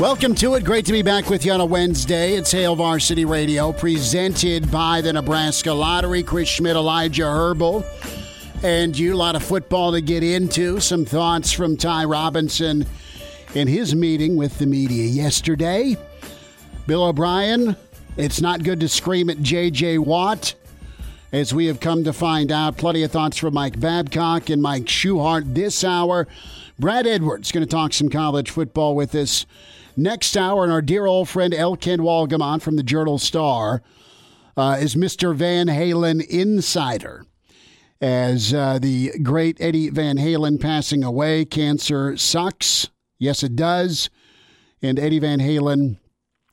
Welcome to it. Great to be back with you on a Wednesday. It's Hail Varsity Radio, presented by the Nebraska Lottery. Chris Schmitz, Elijah Herbal, and you. A lot of football to get into. Some thoughts from Ty Robinson in his meeting with the media yesterday. Bill O'Brien, it's not good to scream at J.J. Watt. As we have come to find out, plenty of thoughts from Mike Babcock and Mike Schuhart this hour. Brad Edwards is going to talk some college football with us Next hour, and our dear old friend L. Kent Wolgamott from the Journal Star uh, is Mr. Van Halen Insider. As uh, the great Eddie Van Halen passing away, cancer sucks. Yes, it does. And Eddie Van Halen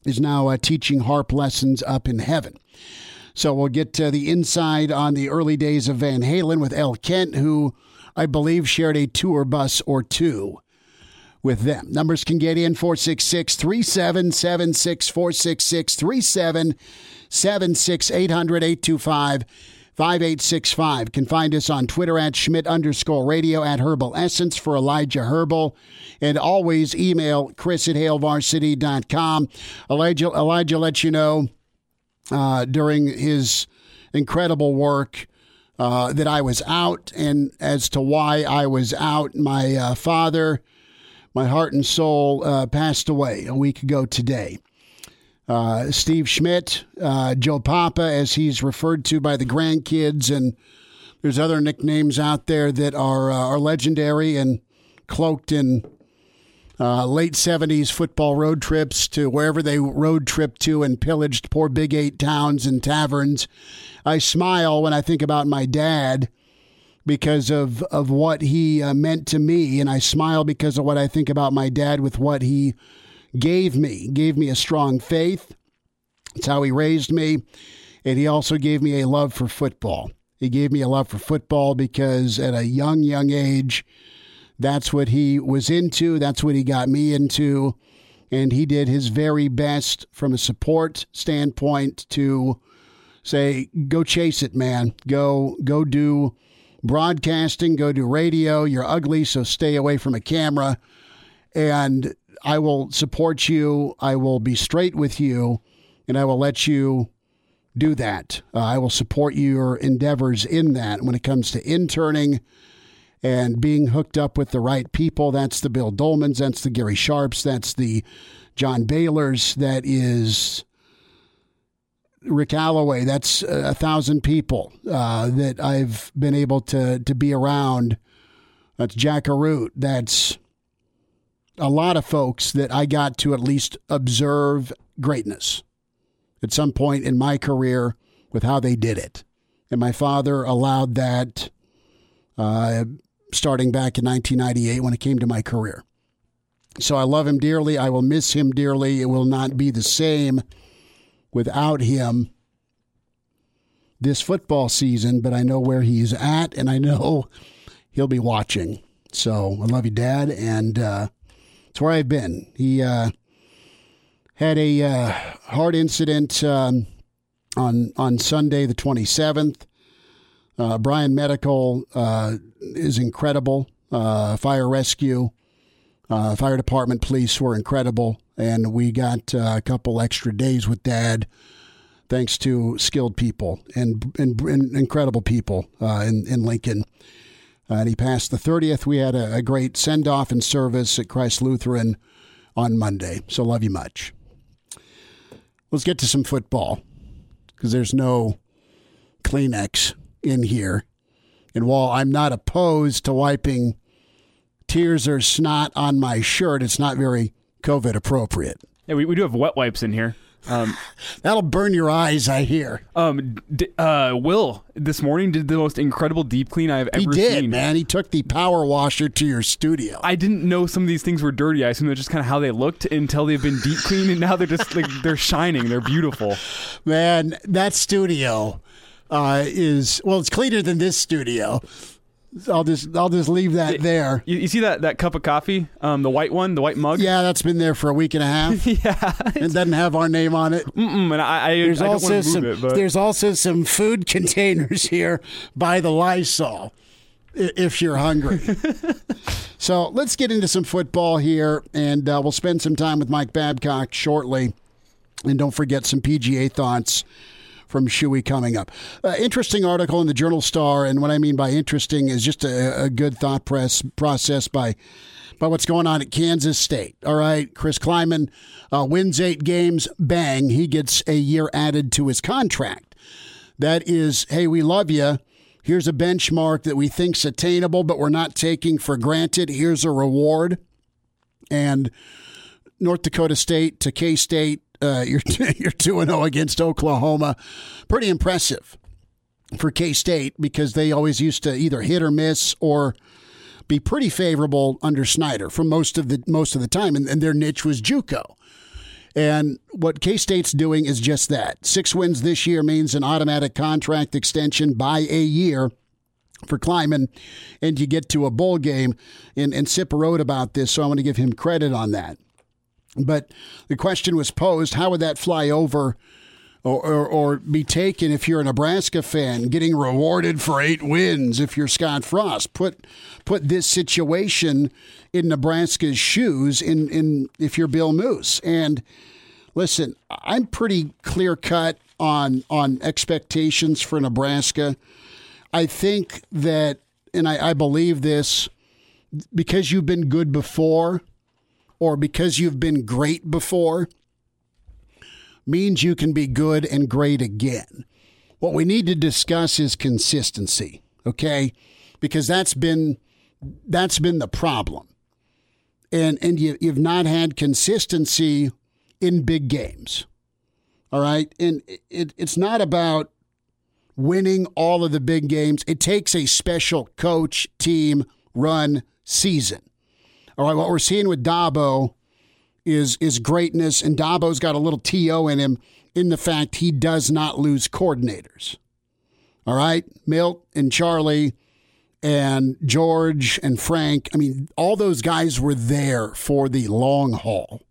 is now uh, teaching harp lessons up in heaven. So we'll get uh, the inside on the early days of Van Halen with L. Kent, who I believe shared a tour bus or two with them. Numbers can get in 466 3776 466 3776 800 825 5865. Can find us on Twitter at Schmitz underscore radio at Herbal Essence for Elijah Herbal. And always email Chris at HailVarsity.com. Elijah, Elijah lets you know uh, during his incredible work uh, that I was out, and as to why I was out, my uh, father my heart and soul uh, passed away a week ago today. Uh, Steve Schmitz, uh, Joe Papa, as he's referred to by the grandkids, and there's other nicknames out there that are uh, are legendary and cloaked in uh, late 70s football road trips to wherever they road tripped to and pillaged poor Big Eight towns and taverns. I smile when I think about my dad because of of what he uh, meant to me, and I smile because of what I think about my dad with what he gave me. Gave me a strong faith. It's how he raised me, and he also gave me a love for football. He gave me a love for football because at a young young age, that's what he was into. That's what he got me into, and he did his very best from a support standpoint to say, "Go chase it, man. Go go do." Broadcasting, go to radio. You're ugly, so stay away from a camera. And I will support you. I will be straight with you, and I will let you do that. Uh, I will support your endeavors in that. When it comes to interning and being hooked up with the right people, that's the Bill Dolmans, that's the Gary Sharps, that's the John Baylors, that is Rick Alloway. That's a thousand people uh, that I've been able to to be around. That's Jack Arute. That's a lot of folks that I got to at least observe greatness at some point in my career with how they did it. And my father allowed that uh, starting back in 1998 when it came to my career. So I love him dearly. I will miss him dearly. It will not be the same without him this football season, but I know where he's at and I know he'll be watching. So I love you, Dad, and uh, it's where I've been. He uh, had a uh, heart incident um, on on Sunday, the twenty seventh. Uh, Bryan Medical uh, is incredible. Uh, fire rescue, fire department, police were incredible and we got uh, a couple extra days with Dad, thanks to skilled people and, and, and incredible people uh, in in Lincoln. Uh, and he passed the 30th. We had a, a great send off and service at Christ Lutheran on Monday. So love you much. Let's get to some football. because there's no Kleenex in here. And while I'm not opposed to wiping tears or snot on my shirt, it's not very COVID appropriate. Yeah, we, we do have wet wipes in here. Um, That'll burn your eyes, I hear. um, d- uh, Will this morning did the most incredible deep clean I've He ever did, seen. man. He took the power washer to your studio. I didn't know some of these things were dirty. I assume they're just kind of how they looked until they've been deep cleaned, and now they're just like they're shining. They're beautiful. Man, that studio uh, is well, it's cleaner than this studio. I'll just I'll just leave that there. You, you see that that cup of coffee, um, the white one, the white mug. Yeah, that's been there for a week and a half. yeah. It doesn't have our name on it. Mm-mm, and I, I, There's I also some it, but there's also some food containers here by the Lysol if you're hungry. so let's get into some football here, and uh, we'll spend some time with Mike Babcock shortly. And don't forget some PGA thoughts from Shuey coming up. Uh, interesting article in the Journal Star, and what I mean by interesting is just a, a good thought press process by by what's going on at Kansas State. All right, Chris Klieman uh, wins eight games, bang, he gets a year added to his contract. That is, hey, we love you. Here's a benchmark that we think's attainable, but we're not taking for granted. Here's a reward, and North Dakota State to K State. Uh, you're you're two and zero against Oklahoma. Pretty impressive for K State because they always used to either hit or miss or be pretty favorable under Snyder for most of the most of the time, and, and their niche was JUCO. And what K State's doing is just that. Six wins this year means an automatic contract extension by a year for Klieman, and you get to a bowl game. And, and Sipple wrote about this, so I want to give him credit on that. But the question was posed how would that fly over or, or, or be taken if you're a Nebraska fan, getting rewarded for eight wins if you're Scott Frost? Put, put this situation in Nebraska's shoes in, in if you're Bill Moos. And listen, I'm pretty clear cut on, on expectations for Nebraska. I think that, and I, I believe this, because you've been good before or because you've been great before means you can be good and great again. What we need to discuss is consistency, okay? Because that's been that's been the problem. And and you, you've not had consistency in big games. All right? And it, it's not about winning all of the big games. It takes a special coach, team, run season. All right, what we're seeing with Dabo is is greatness, and Dabo's got a little to in him in the fact he does not lose coordinators. All right, Milt and Charlie and George and Frank. I mean, all those guys were there for the long haul,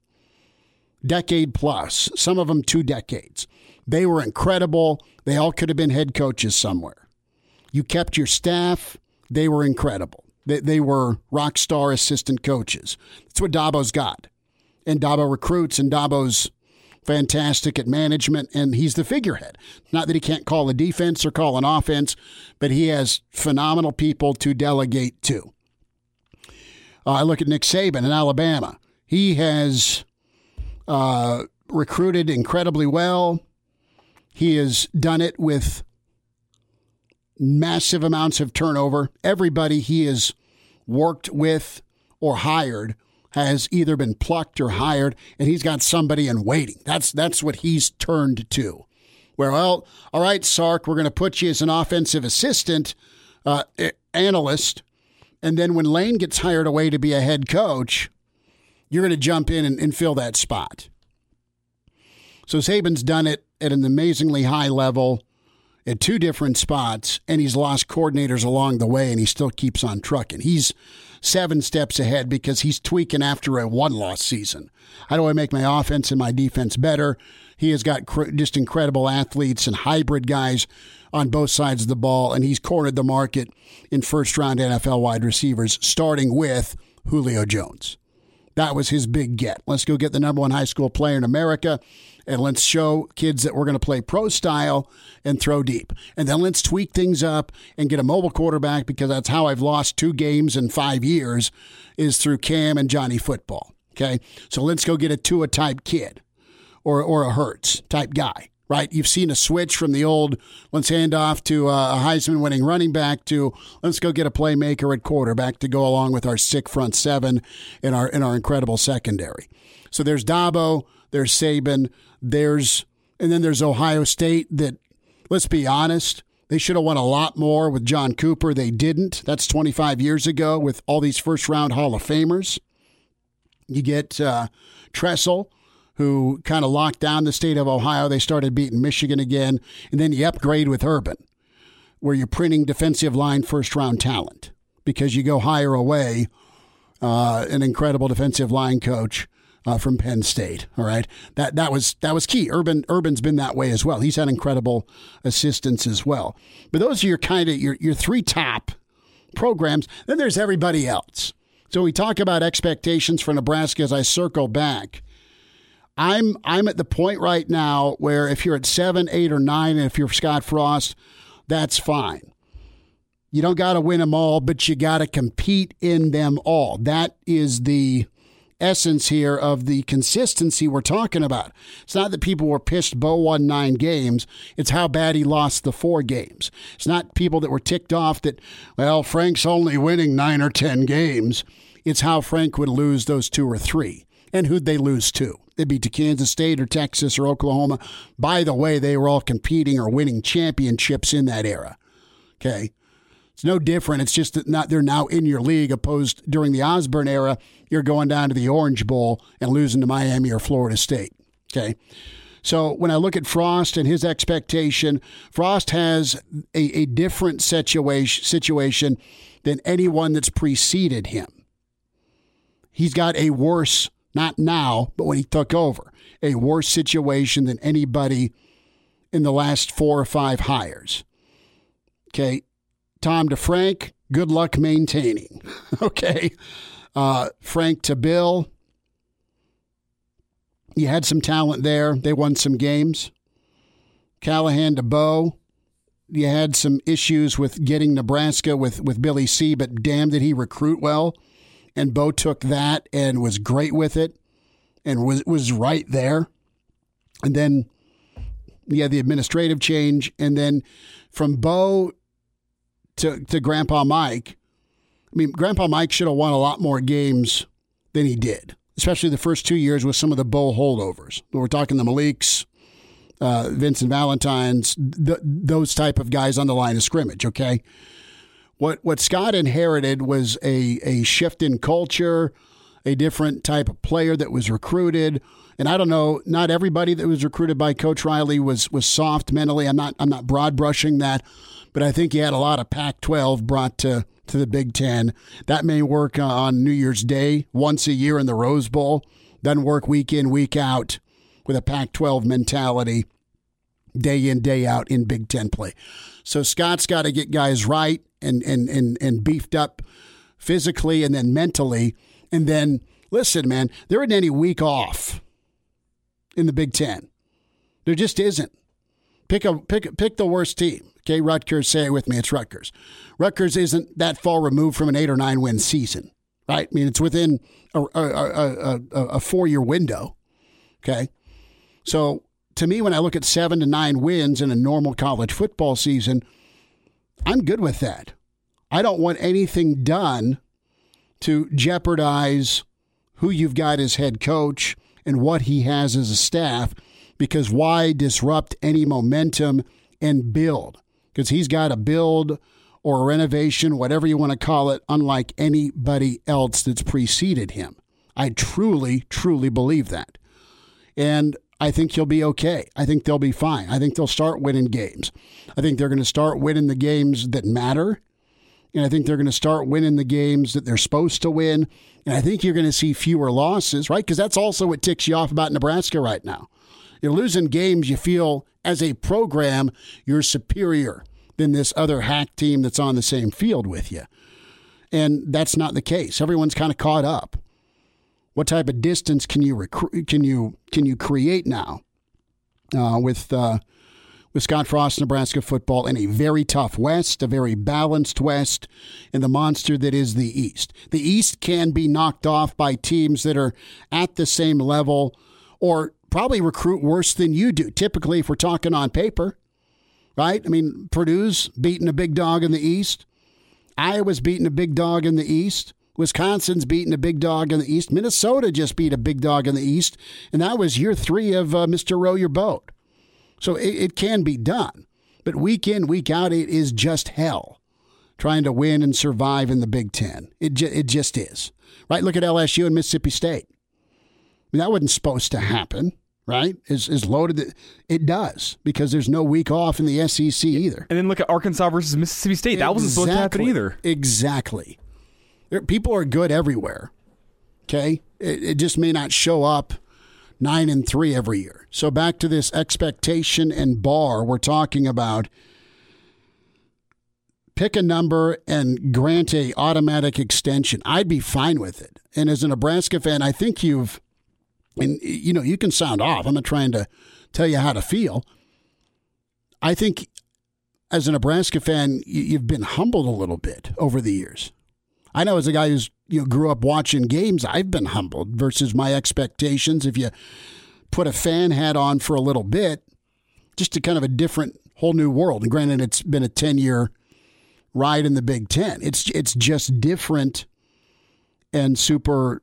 decade plus. Some of them two decades. They were incredible. They all could have been head coaches somewhere. You kept your staff. They were incredible. They, they were rock star assistant coaches. That's what Dabo's got. And Dabo recruits, and Dabo's fantastic at management, and he's the figurehead. Not that he can't call a defense or call an offense, but he has phenomenal people to delegate to. Uh, I look at Nick Saban in Alabama. He has uh, recruited incredibly well. He has done it with massive amounts of turnover. Everybody he has worked with or hired has either been plucked or hired, and he's got somebody in waiting. That's that's what he's turned to. Where well, all right, Sark, we're going to put you as an offensive assistant uh, analyst, and then when Lane gets hired away to be a head coach, you're going to jump in and, and fill that spot. So Saban's done it at an amazingly high level at two different spots, and he's lost coordinators along the way, and he still keeps on trucking. He's seven steps ahead because he's tweaking after a one loss season. How do I make my offense and my defense better? He has got cr- just incredible athletes and hybrid guys on both sides of the ball, and he's cornered the market in first round NFL wide receivers, starting with Julio Jones. That was his big get. Let's go get the number one high school player in America and let's show kids that we're going to play pro style and throw deep. And then let's tweak things up and get a mobile quarterback because that's how I've lost two games in five years is through Cam and Johnny football. Okay. So let's go get a Tua type kid or, or a Hurts type guy, right? You've seen a switch from the old let's hand off to a Heisman winning running back to let's go get a playmaker at quarterback to go along with our sick front seven and our in our incredible secondary. So there's Dabo, there's Saban, there's and then there's Ohio State that let's be honest, they should have won a lot more with John Cooper. They didn't. That's 25 years ago with all these first round Hall of Famers. You get uh, Tressel, who kind of locked down the state of Ohio. They started beating Michigan again. And then you upgrade with Urban, where you're printing defensive line first round talent because you go higher away uh, an incredible defensive line coach. Uh, from Penn State, all right. That that was that was key. Urban Urban's been that way as well. He's had incredible assistance as well. But those are your kind of your your three top programs. Then there's everybody else. So we talk about expectations for Nebraska as I circle back. I'm I'm at the point right now where if you're at seven, eight, or nine, and if you're Scott Frost, that's fine. You don't got to win them all, but you got to compete in them all. That is the essence here of the consistency we're talking about. It's not that people were pissed Bo won nine games. It's how bad he lost the four games. It's not people that were ticked off that, well, Frank's only winning nine or 10 games. It's how Frank would lose those two or three. And who'd they lose to? They'd be to Kansas State or Texas or Oklahoma. By the way, they were all competing or winning championships in that era. Okay. It's no different. It's just that not they're now in your league opposed during the Osborne era, you're going down to the Orange Bowl and losing to Miami or Florida State. Okay. So when I look at Frost and his expectation, Frost has a, a different situation situation than anyone that's preceded him. He's got a worse not now, but when he took over, a worse situation than anybody in the last four or five hires. Okay. Tom to Frank, good luck maintaining. okay. Uh, Frank to Bill, you had some talent there. They won some games. Callahan to Bo, you had some issues with getting Nebraska with, with Billy C., but damn, did he recruit well. And Bo took that and was great with it and was was right there. And then you had the administrative change, and then from Bo to to Grandpa Mike. I mean, Grandpa Mike should have won a lot more games than he did, especially the first two years with some of the bowl holdovers. We're talking the Maliks, uh, Vincent Valentines, th- those type of guys on the line of scrimmage. Okay, what what Scott inherited was a a shift in culture, a different type of player that was recruited. And I don't know, not everybody that was recruited by Coach Riley was was soft mentally. I'm not I'm not broad brushing that, but I think he had a lot of Pac-12 brought to to the Big Ten. That may work uh, on New Year's Day once a year in the Rose Bowl. Doesn't work week in week out with a Pac-12 mentality, day in day out in Big Ten play. So Scott's got to get guys right and and and and beefed up physically and then mentally and then, listen, man, there isn't any week off in the Big Ten. There just isn't. Pick a pick pick the worst team. Okay, Rutgers. Say it with me. It's Rutgers. Rutgers isn't that far removed from an eight or nine win season, right? I mean, it's within a, a, a, a, a four year window. Okay, so to me, when I look at seven to nine wins in a normal college football season, I'm good with that. I don't want anything done to jeopardize who you've got as head coach and what he has as a staff because why disrupt any momentum and build? Because he's got a build or a renovation, whatever you want to call it, unlike anybody else that's preceded him. I truly, truly believe that. And I think he'll be okay. I think they'll be fine. I think they'll start winning games. I think they're going to start winning the games that matter. And I think they're going to start winning the games that they're supposed to win. And I think you're going to see fewer losses, right? Because that's also what ticks you off about Nebraska right now. You're losing games you feel as a program you're superior than this other hack team that's on the same field with you. And that's not the case. Everyone's kind of caught up. What type of distance can you recruit? Can you can you create now uh, with uh, with Scott Frost, Nebraska football in a very tough West, a very balanced West, and the monster that is the East. The East can be knocked off by teams that are at the same level or probably recruit worse than you do. Typically, if we're talking on paper, right? I mean, Purdue's beating a big dog in the East. Iowa's beating a big dog in the East. Wisconsin's beating a big dog in the East. Minnesota just beat a big dog in the East. And that was year three of uh, Mr. Row Your Boat. So it, it can be done. But week in, week out, it is just hell trying to win and survive in the Big Ten. It, ju- it just is. Right? Look at LSU and Mississippi State. I mean, that wasn't supposed to happen right? Is is loaded. It does because there's no week off in the SEC either. And then look at Arkansas versus Mississippi State. That wasn't supposed to happen either. Exactly. People are good everywhere. Okay, it, it just may not show up nine and three every year. So back to this expectation and bar we're talking about. Pick a number and grant a automatic extension. I'd be fine with it. And as a Nebraska fan, I think you've and you know, you can sound off. I'm not trying to tell you how to feel. I think as a Nebraska fan, you've been humbled a little bit over the years. I know as a guy who's you know grew up watching games, I've been humbled versus my expectations. If you put a fan hat on for a little bit, just a kind of a different whole new world. And granted, it's been a ten year ride in the Big Ten. It's it's just different and super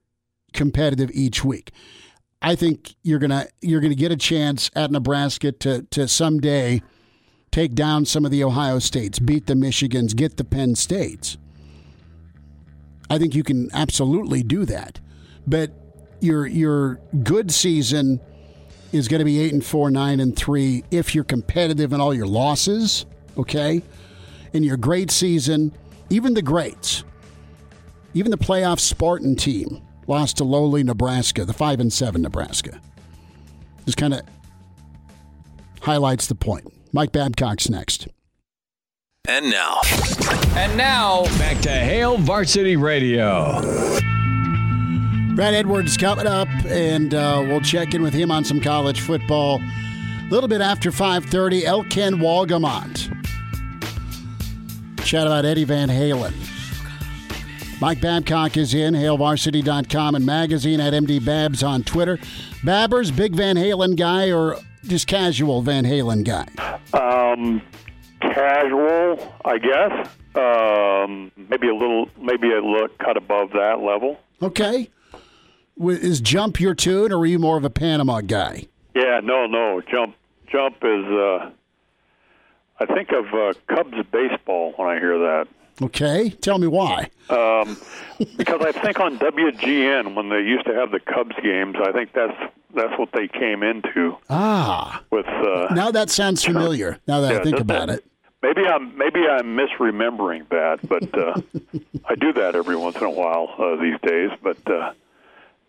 competitive each week. I think you're gonna you're gonna get a chance at Nebraska to to someday take down some of the Ohio States, beat the Michigans, get the Penn States. I think you can absolutely do that, but your your good season is going to be eight and four, nine and three if you're competitive in all your losses. Okay, in your great season, even the greats, even the playoff Spartan team lost to lowly Nebraska, the 5 and 7 Nebraska. Just kind of highlights the point. Mike Babcock's next. And now. And now, back to Hail Varsity Radio. Brad Edwards coming up, and uh, we'll check in with him on some college football. A little bit after 5.30, L. Kent Wolgamott. Chat about Eddie Van Halen. Mike Babcock is in, hailvarsity.com and magazine at MD Babs on Twitter. Babbers, big Van Halen guy or just casual Van Halen guy? Um, casual, I guess. Um, maybe a little, maybe a look cut above that level. Okay. Is Jump your tune, or are you more of a Panama guy? Yeah, no, no. Jump, Jump is. Uh, I think of uh, Cubs baseball when I hear that. Okay, tell me why. Um, because I think on WGN when they used to have the Cubs games, I think that's that's what they came into. Ah, with uh, now that sounds familiar. Now that yeah, I think about that, it, maybe I'm maybe I'm misremembering that, but uh, I do that every once in a while uh, these days. But uh,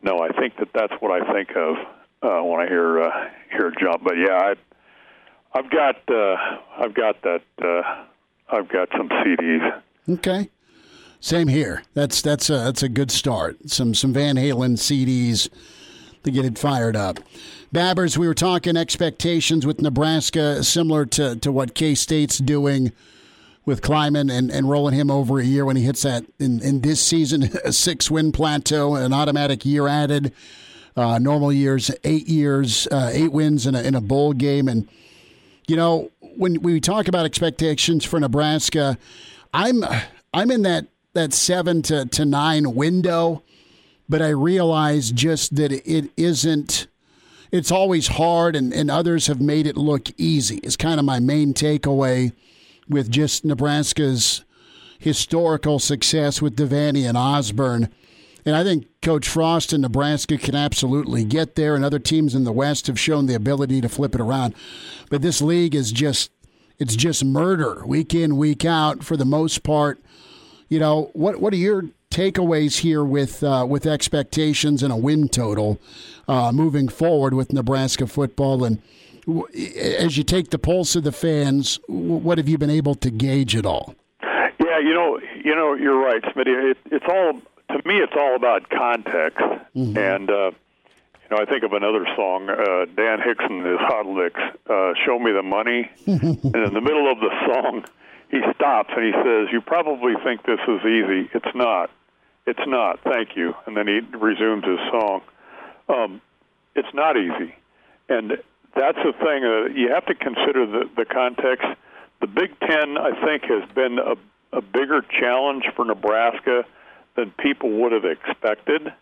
no, I think that that's what I think of uh, when I hear uh, hear jump. But yeah, I, I've got uh, I've got that uh, I've got some CDs. Okay. Same here. That's that's a that's a good start. Some some Van Halen CDs to get it fired up. Babbers, we were talking expectations with Nebraska, similar to, to what K State's doing with Klieman and, and rolling him over a year when he hits that in, in this season, a six win plateau, an automatic year added. Uh, normal years, eight years, uh, eight wins in a, in a bowl game. And, you know, when we talk about expectations for Nebraska, I'm I'm in that that seven to, to nine window, but I realize just that it isn't. It's always hard, and, and others have made it look easy. Is kind of my main takeaway with just Nebraska's historical success with Devaney and Osborne. And I think Coach Frost and Nebraska can absolutely get there, and other teams in the West have shown the ability to flip it around. But this league is just it's just murder week in, week out for the most part. You know, what what are your takeaways here with uh, with expectations and a win total uh, moving forward with Nebraska football? And as you take the pulse of the fans, what have you been able to gauge at all? Yeah, you know, you know, you're right, Smitty. It, it's all to me. It's all about context, mm-hmm. and uh, know, I think of another song, uh, Dan Hicks and his Hot Licks, uh, "Show Me the Money," and in the middle of the song, he stops and he says, "You probably think this is easy. It's not. It's not. Thank you." And then he resumes his song. Um, it's not easy, and that's the thing. Uh, you have to consider the the context. The Big Ten, I think, has been a, a bigger challenge for Nebraska than people would have expected.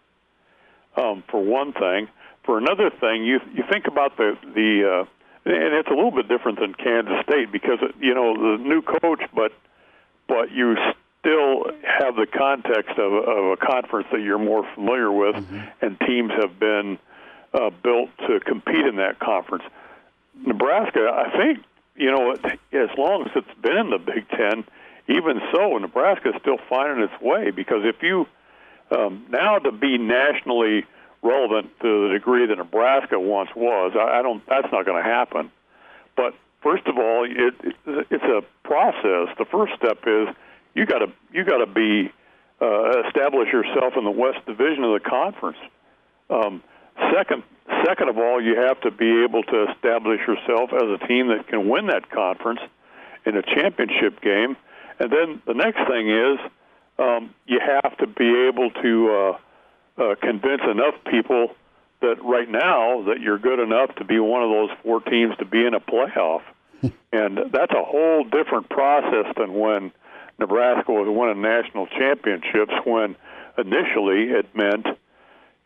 Um, for one thing, for another thing, you you think about the the uh, and it's a little bit different than Kansas State because you know the new coach, but but you still have the context of, of a conference that you're more familiar with, mm-hmm. and teams have been uh, built to compete in that conference. Nebraska, I think, you know, as long as it's been in the Big Ten, even so, Nebraska is still finding its way because if you um, now to be nationally relevant to the degree that Nebraska once was, I, I don't. That's not going to happen. But first of all, it, it, it's a process. The first step is you got to you got to be uh, establish yourself in the West Division of the conference. Um, second, second of all, you have to be able to establish yourself as a team that can win that conference in a championship game. And then the next thing is um, you have to be able to uh, uh, convince enough people that right now that you're good enough to be one of those four teams to be in a playoff. and that's a whole different process than when Nebraska was winning national championships when initially it meant,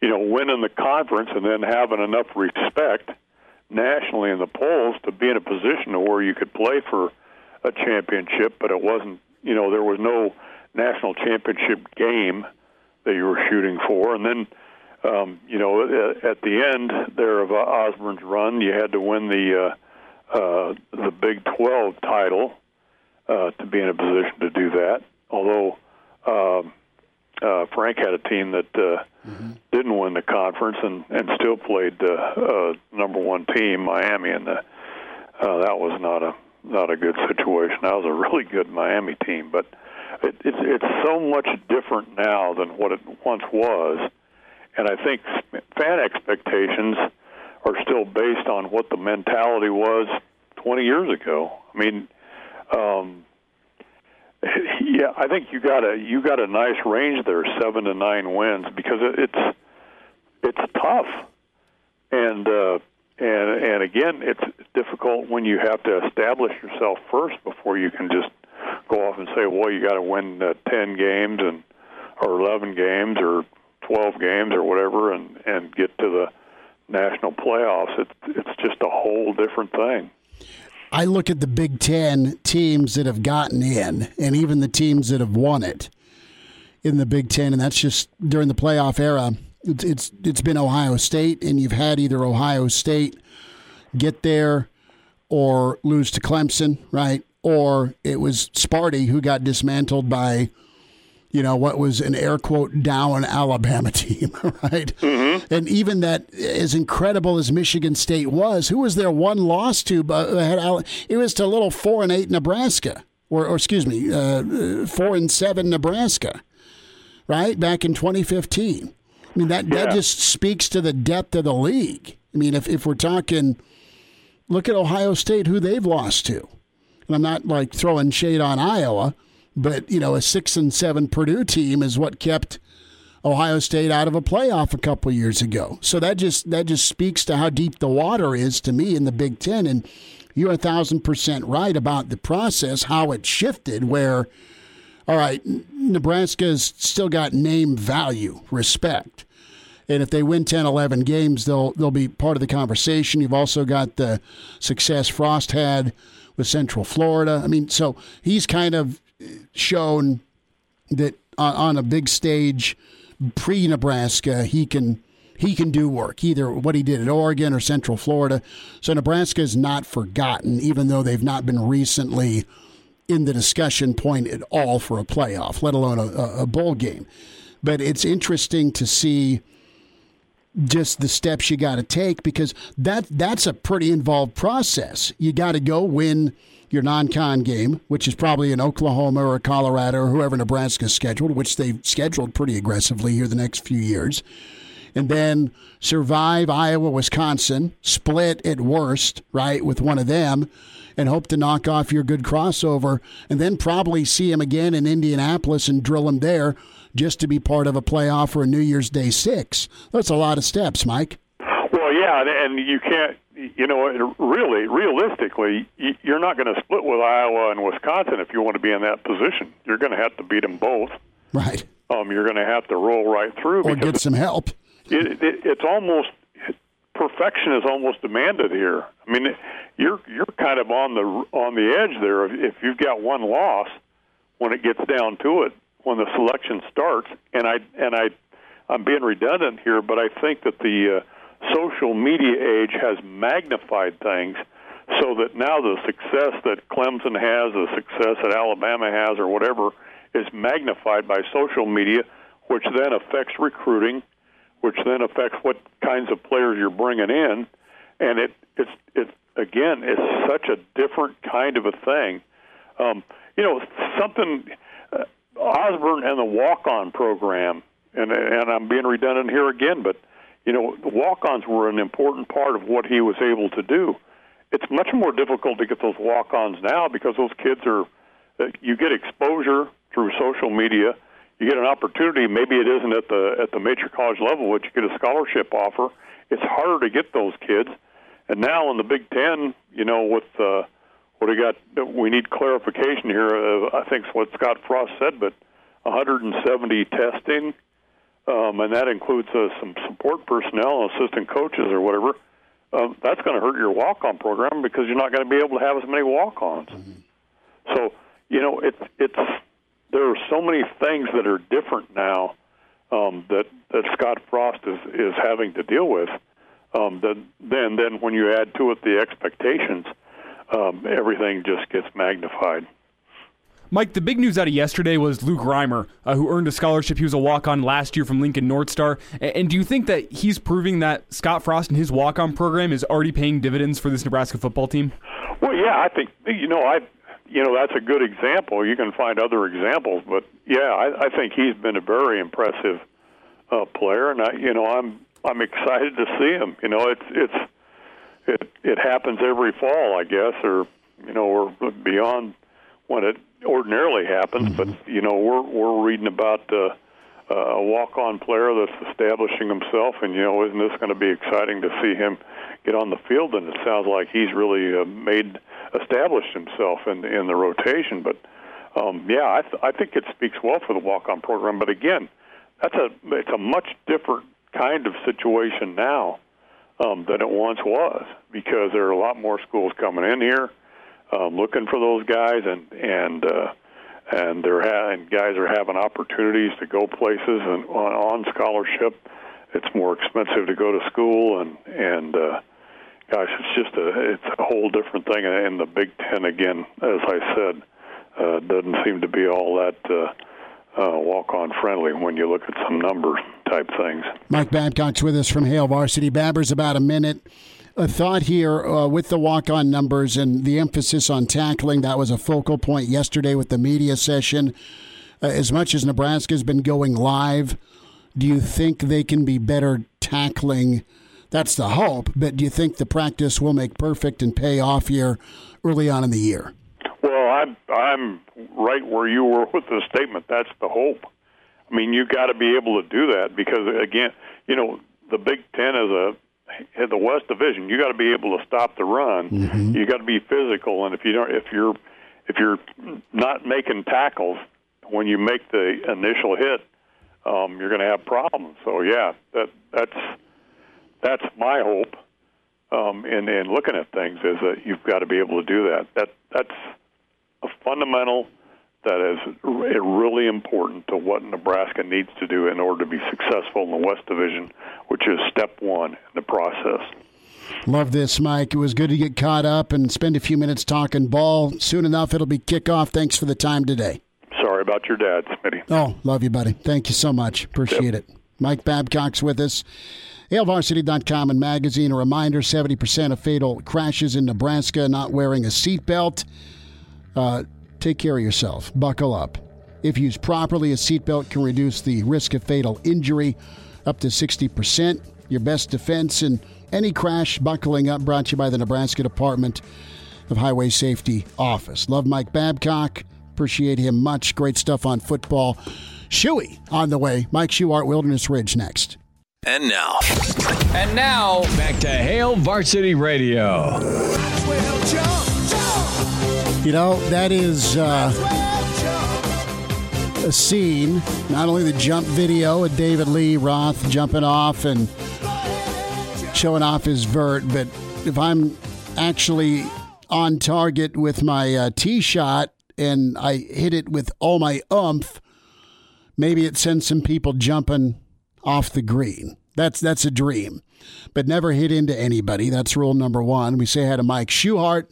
you know, winning the conference and then having enough respect nationally in the polls to be in a position to where you could play for a championship, but it wasn't, you know, there was no national championship game that you were shooting for. And then, um, you know, at, at the end there of uh, Osborne's run, you had to win the uh, uh, the Big 12 title uh, to be in a position to do that. Although uh, uh, Frank had a team that uh, mm-hmm. didn't win the conference and, and still played the uh, number one team, Miami, and the, uh, that was not a not a good situation. That was a really good Miami team, but it, it's it's so much different now than what it once was, and I think fan expectations are still based on what the mentality was 20 years ago. I mean, um, yeah, I think you got a you got a nice range there, seven to nine wins, because it, it's it's tough, and uh, and and again, it's difficult when you have to establish yourself first before you can just go off and say, well, you got to win uh, ten games and or eleven games or twelve games or whatever, and and get to the national playoffs. It's it's just a whole different thing. I look at the Big Ten teams that have gotten in, and even the teams that have won it in the Big Ten, and that's just during the playoff era. It's it's, it's been Ohio State, and you've had either Ohio State get there or lose to Clemson, right? Or it was Sparty who got dismantled by you know, what was an air quote down Alabama team, right? Mm-hmm. And even that, as incredible as Michigan State was, who was their one loss to? Uh, it was to little four and eight Nebraska, or, or excuse me, uh, four and seven Nebraska, right? Back in 2015. I mean, that, yeah. that just speaks to the depth of the league. I mean, if, if we're talking, look at Ohio State, who they've lost to. And I'm not like throwing shade on Iowa but, you know, a six and seven Purdue team is what kept Ohio State out of a playoff a couple years ago. So that just that just speaks to how deep the water is to me in the Big Ten. And you're a thousand percent right about the process, how it shifted where all right, Nebraska's still got name value, respect. And if they win 10, 11 games, they'll they'll be part of the conversation. You've also got the success Frost had with Central Florida. I mean, so he's kind of shown that on, on a big stage pre Nebraska, he can he can do work, either what he did at Oregon or Central Florida. So Nebraska is not forgotten, even though they've not been recently in the discussion point at all for a playoff, let alone a, a bowl game. But it's interesting to see just the steps you got to take because that that's a pretty involved process. You got to go win your non-con game, which is probably in Oklahoma or Colorado or whoever Nebraska's scheduled, which they've scheduled pretty aggressively here the next few years. And then survive Iowa, Wisconsin, split at worst, right, with one of them, and hope to knock off your good crossover, and then probably see him again in Indianapolis and drill him there just to be part of a playoff or a New Year's Day six. That's a lot of steps, Mike. Well, yeah, and, and you can't. You know, really, realistically, you're not going to split with Iowa and Wisconsin if you want to be in that position. You're going to have to beat them both. Right. Um, you're going to have to roll right through. Or get some help. It, it, it's almost perfection is almost demanded here. I mean, you're you're kind of on the on the edge there. If you've got one loss, when it gets down to it, when the selection starts, and I and I, I'm being redundant here, but I think that the uh, social media age has magnified things, so that now the success that Clemson has, the success that Alabama has, or whatever, is magnified by social media, which then affects recruiting which then affects what kinds of players you're bringing in, and it it's it again it's such a different kind of a thing. Um, you know, something uh, Osborne and the walk-on program, and and I'm being redundant here again, but you know, the walk-ons were an important part of what he was able to do. It's much more difficult to get those walk-ons now because those kids are uh, you get exposure through social media you get an opportunity. Maybe it isn't at the at the major college level, but you get a scholarship offer. It's harder to get those kids. And now in the Big Ten, you know, with uh, what we got, we need clarification here. Uh, I think what Scott Frost said, but 170 testing, um, and that includes uh, some support personnel, assistant coaches, or whatever. Um, that's going to hurt your walk-on program because you're not going to be able to have as many walk-ons. Mm-hmm. So you know, it's it's there are so many things that are different now um, that that Scott Frost is is having to deal with. Um, then then then when you add to it the expectations, um, everything just gets magnified. Mike, the big news out of yesterday was Luke Reimer, uh, who earned a scholarship. He was a walk on last year from Lincoln North Star. And, and do you think that he's proving that Scott Frost and his walk on program is already paying dividends for this Nebraska football team? Well, yeah, I think, you know, I you know that's a good example. You can find other examples, but yeah, I, I think he's been a very impressive uh, player, and I, you know I'm I'm excited to see him. You know, it's it's it it happens every fall, I guess, or you know, or beyond when it ordinarily happens. Mm-hmm. But you know, we're we're reading about uh, a walk-on player that's establishing himself, and you know, isn't this going to be exciting to see him get on the field? And it sounds like he's really uh, made established himself in in the rotation. But um, yeah, I, th- I think it speaks well for the walk-on program. But again, that's a it's a much different kind of situation now um, than it once was because there are a lot more schools coming in here um, looking for those guys, and and uh, and they're ha- and guys are having opportunities to go places and on, on scholarship. It's more expensive to go to school, and and uh, gosh, it's just a it's a whole different thing. And the Big Ten again, as I said, uh, doesn't seem to be all that. Uh, uh, walk on friendly when you look at some number type things. Mike Babcock's with us from Hail Varsity. Babbers, about a minute. A thought here uh, with the walk on numbers and the emphasis on tackling. That was a focal point yesterday with the media session. Uh, as much as Nebraska's been going live, do you think they can be better tackling? That's the hope. But do you think the practice will make perfect and pay off here early on in the year? Well, I'm I'm right where you were with the statement. That's the hope. I mean, you got to be able to do that because again, you know, the Big Ten is a in the West Division. You got to be able to stop the run. Mm-hmm. You got to be physical, and if you don't, if you're if you're not making tackles when you make the initial hit, um, you're going to have problems. So yeah, that that's that's my hope um, in in looking at things is that you've got to be able to do that. That that's a fundamental that is really important to what Nebraska needs to do in order to be successful in the West Division, which is step one in the process. Love this, Mike. It was good to get caught up and spend a few minutes talking ball. Soon enough, it'll be kickoff. Thanks for the time today. Sorry about your dad, Smitty. Oh, love you, buddy. Thank you so much. Appreciate yep. it. Mike Babcock's with us. HailVarsity.com and magazine. A reminder 70% of fatal crashes in Nebraska not wearing a seatbelt. Uh, take care of yourself. Buckle up. If used properly, a seatbelt can reduce the risk of fatal injury up to 60%. Your best defense in any crash, buckling up, brought to you by the Nebraska Department of Highway Safety Office. Love Mike Babcock. Appreciate him much. Great stuff on football. Shuey on the way. Mike Schuart, Wilderness Ridge next. And now. And now, back to Hail Varsity Radio. You know, that is uh, a scene, not only the jump video of David Lee Roth jumping off and showing off his vert, but if I'm actually on target with my uh, tee shot and I hit it with all my umph, maybe it sends some people jumping off the green. That's that's a dream, but never hit into anybody. That's rule number one. We say hi to Mike Schuhart,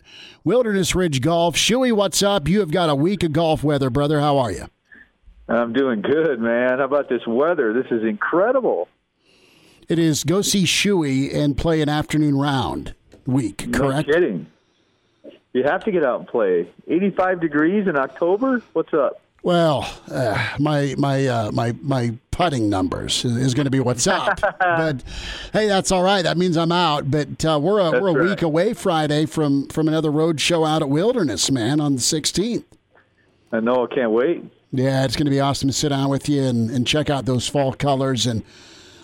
Wilderness Ridge Golf. Shuey, what's up? You have got a week of golf weather, brother. How are you? I'm doing good, man. How about this weather? This is incredible. It is go see Shuey and play an afternoon round week, correct? No kidding. You have to get out and play. 85 degrees in October? What's up? Well, uh, my my uh, my my putting numbers is going to be what's up. but hey, that's all right. That means I'm out. But uh, we're a, we're a right. week away Friday from from another road show out at Wilderness, man, on the 16th. I know. I can't wait. Yeah, it's going to be awesome to sit down with you and, and check out those fall colors and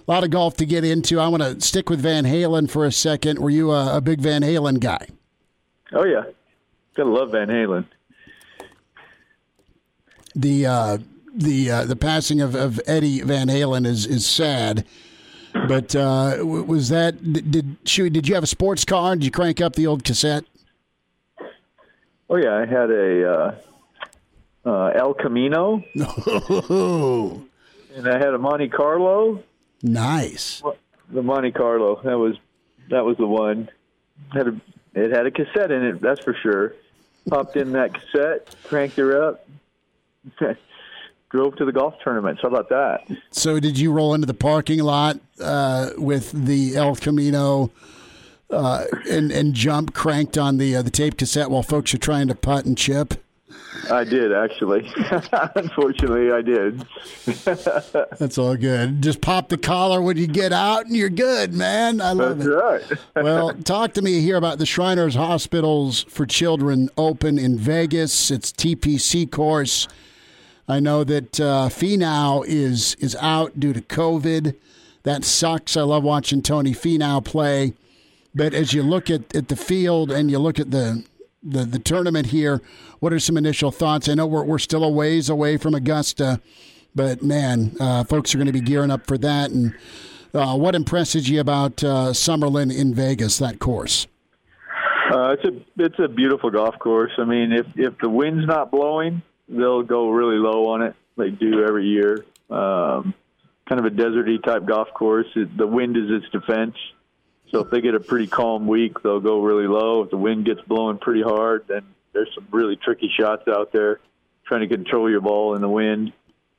a lot of golf to get into. I want to stick with Van Halen for a second. Were you a, a big Van Halen guy? Oh yeah, gotta love Van Halen the uh, the uh, the passing of, of Eddie Van Halen is is sad. But uh, was that did did, did you have a sports car? Did you crank up the old cassette? Oh yeah, I had a uh, uh, El Camino. and I had a Monte Carlo. Nice. The Monte Carlo. That was that was the one. Had a, it had a cassette in it. That's for sure. Popped in that cassette, cranked her up, drove to the golf tournament. How about that? So, did you roll into the parking lot uh, with the El Camino uh, and and jump cranked on the uh, the tape cassette while folks are trying to putt and chip? I did actually. Unfortunately, I did. That's all good. Just pop the collar when you get out, and you're good, man. I love That's it. right. well, talk to me here about the Shriners Hospitals for Children Open in Vegas. It's TPC course. I know that uh, Finau is is out due to COVID. That sucks. I love watching Tony Finau play. But as you look at, at the field and you look at the, the, the tournament here, what are some initial thoughts? I know we're, we're still a ways away from Augusta, but man, uh, folks are going to be gearing up for that. And uh, what impresses you about uh, Summerlin in Vegas, that course? Uh, it's a it's a beautiful golf course. I mean, if if the wind's not blowing, they'll go really low on it. They do every year. Um, kind of a deserty type golf course. It, the wind is its defense. So if they get a pretty calm week, they'll go really low. If the wind gets blowing pretty hard, then there's some really tricky shots out there trying to control your ball in the wind.